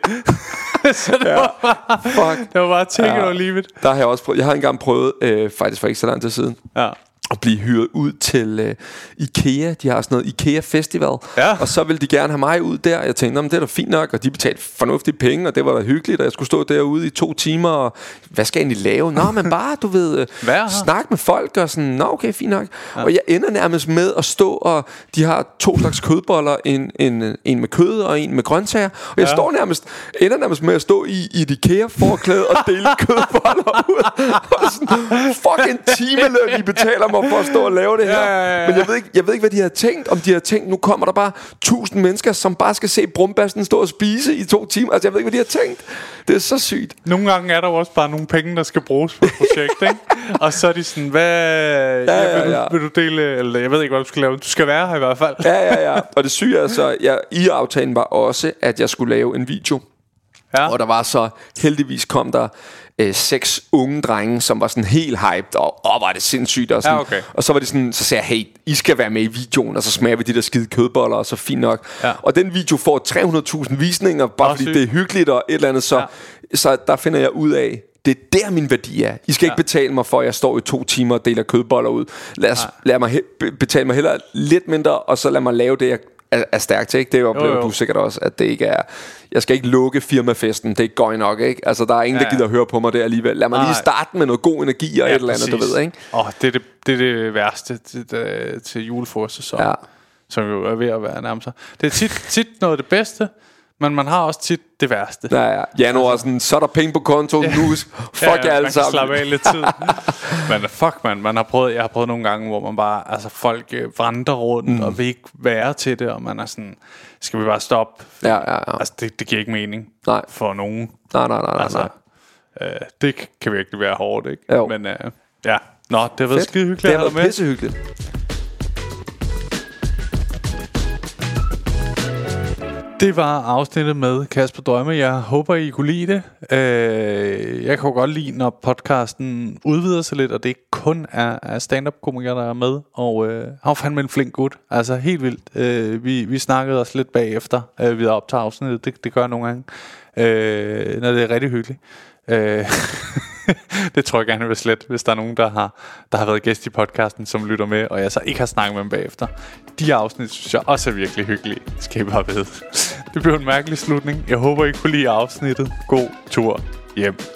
så det, ja. var bare, Fuck. det var bare take Ja. it or leave it. Der har jeg også prøvet, jeg har engang prøvet, øh, faktisk for ikke så lang tid siden, Ja. At blive hyret ud til øh, Ikea. De har sådan noget Ikea Festival. Ja. Og så ville de gerne have mig ud der. Jeg tænkte, "Nå, men det er da fint nok. Og de betalte fornuftige penge, og det var da hyggeligt. Og jeg skulle stå derude i to timer. Og hvad skal jeg egentlig lave? Nå, men bare, du ved, øh, Vær her. snak med folk. Og sådan, nå, okay, fint nok. Ja. Og jeg ender nærmest med at stå, og de har to slags kødboller. En, en, en med kød og en med grøntsager. Og jeg ja. står nærmest, ender nærmest med at stå i, i et Ikea-forklæde og dele kødboller ud. Og sådan, fucking timeløn, I betaler mig for at stå og lave det her. Ja, ja, ja. Men jeg ved, ikke, jeg ved ikke, hvad de har tænkt. Om de har tænkt, nu kommer der bare tusind mennesker, som bare skal se brumbassen stå og spise i to timer. Altså, jeg ved ikke, hvad de har tænkt. Det er så sygt. Nogle gange er der jo også bare nogle penge, der skal bruges på et projekt, ikke? Og så er de sådan, hvad... Ja, ja, vil, ja. Du, vil du dele... Eller jeg ved ikke, hvad du skal lave. Du skal være her i hvert fald. Ja, ja, ja. Og det syge er så, jeg, i aftalen var også, at jeg skulle lave en video. Ja. Og der var så, heldigvis kom der øh, seks unge drenge, som var sådan helt hyped, og åh, var det sindssygt. Og, sådan. Ja, okay. og så var det sådan, så sagde jeg, hey, I skal være med i videoen, og så smager vi de der skide kødboller, og så fint nok. Ja. Og den video får 300.000 visninger, bare fordi det er hyggeligt og et eller andet, så, Ja. så der finder jeg ud af, det er der min værdi er. I skal ja. ikke betale mig for, at jeg står i to timer og deler kødboller ud. Lad, os, lad mig he- be- betale mig heller lidt mindre, og så lad mig lave det, jeg er, er stærk til. Ikke? Det oplever jo. du sikkert også, at det ikke er... Jeg skal ikke lukke firmafesten, det er godt nok, ikke? Altså, der er ingen, Ja, der gider høre på mig der alligevel. Lad mig Nej. lige starte med noget god energi og ja, et eller andet, du præcis. ved, ikke? Åh, det, er det, det er det værste til, til, til julefrokost Ja. Som jo er ved at være nærmest. Det er tit, tit noget af det bedste, men man har også tit det værste. Ja, ja. Januar er sådan, så er der penge på konto nu. Fuck ja, jer alle sammen. slappe af lidt tid. Men fuck man, man har prøvet, jeg har prøvet nogle gange, hvor man bare, altså folk øh, vandrer rundt mm. og vil ikke være til det, og man er sådan, skal vi bare stoppe? Ja, ja, ja. Altså det, det giver ikke mening Nej. for nogen. Nej, nej, nej, nej. Altså, nej. øh, det kan virkelig være hårdt, ikke? Jo. Men øh, ja, nå, det har været skide Det hyggeligt har have dig været pissehyggeligt. Det var afsnittet med Kasper Drømme. Jeg håber, I kunne lide det. Øh, jeg kan jo godt lide, når podcasten udvider sig lidt, og det ikke kun er, er stand-up-komikere, der er med. Og øh, han var fandme en flink gut. Altså helt vildt. Øh, vi, vi snakkede os lidt bagefter, øh, vi havde optaget afsnittet. Det, det gør jeg nogle gange, øh, når det er rigtig hyggeligt. Øh, det tror jeg gerne vil slet, hvis der er nogen, der har, der har været gæst i podcasten, som lytter med, og jeg så ikke har snakket med dem bagefter. De afsnit synes jeg også er virkelig hyggelige, skal I bare vide. Det blev en mærkelig slutning. Jeg håber, I kunne lide afsnittet. God tur hjem.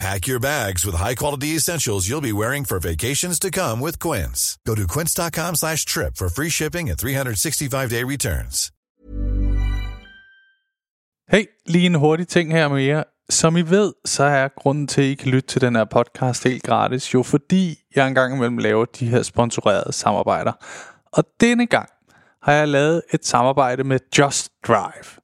Pack your bags with high-quality essentials you'll be wearing for vacations to come with Quince. Go to quince.com slash trip for free shipping and 365-day returns. Hey, lige en hurtig ting her med jer. Som I ved, så er grunden til, at I kan lytte til den her podcast helt gratis, jo fordi jeg engang imellem laver de her sponsorerede samarbejder. Og denne gang har jeg lavet et samarbejde med Just Drive.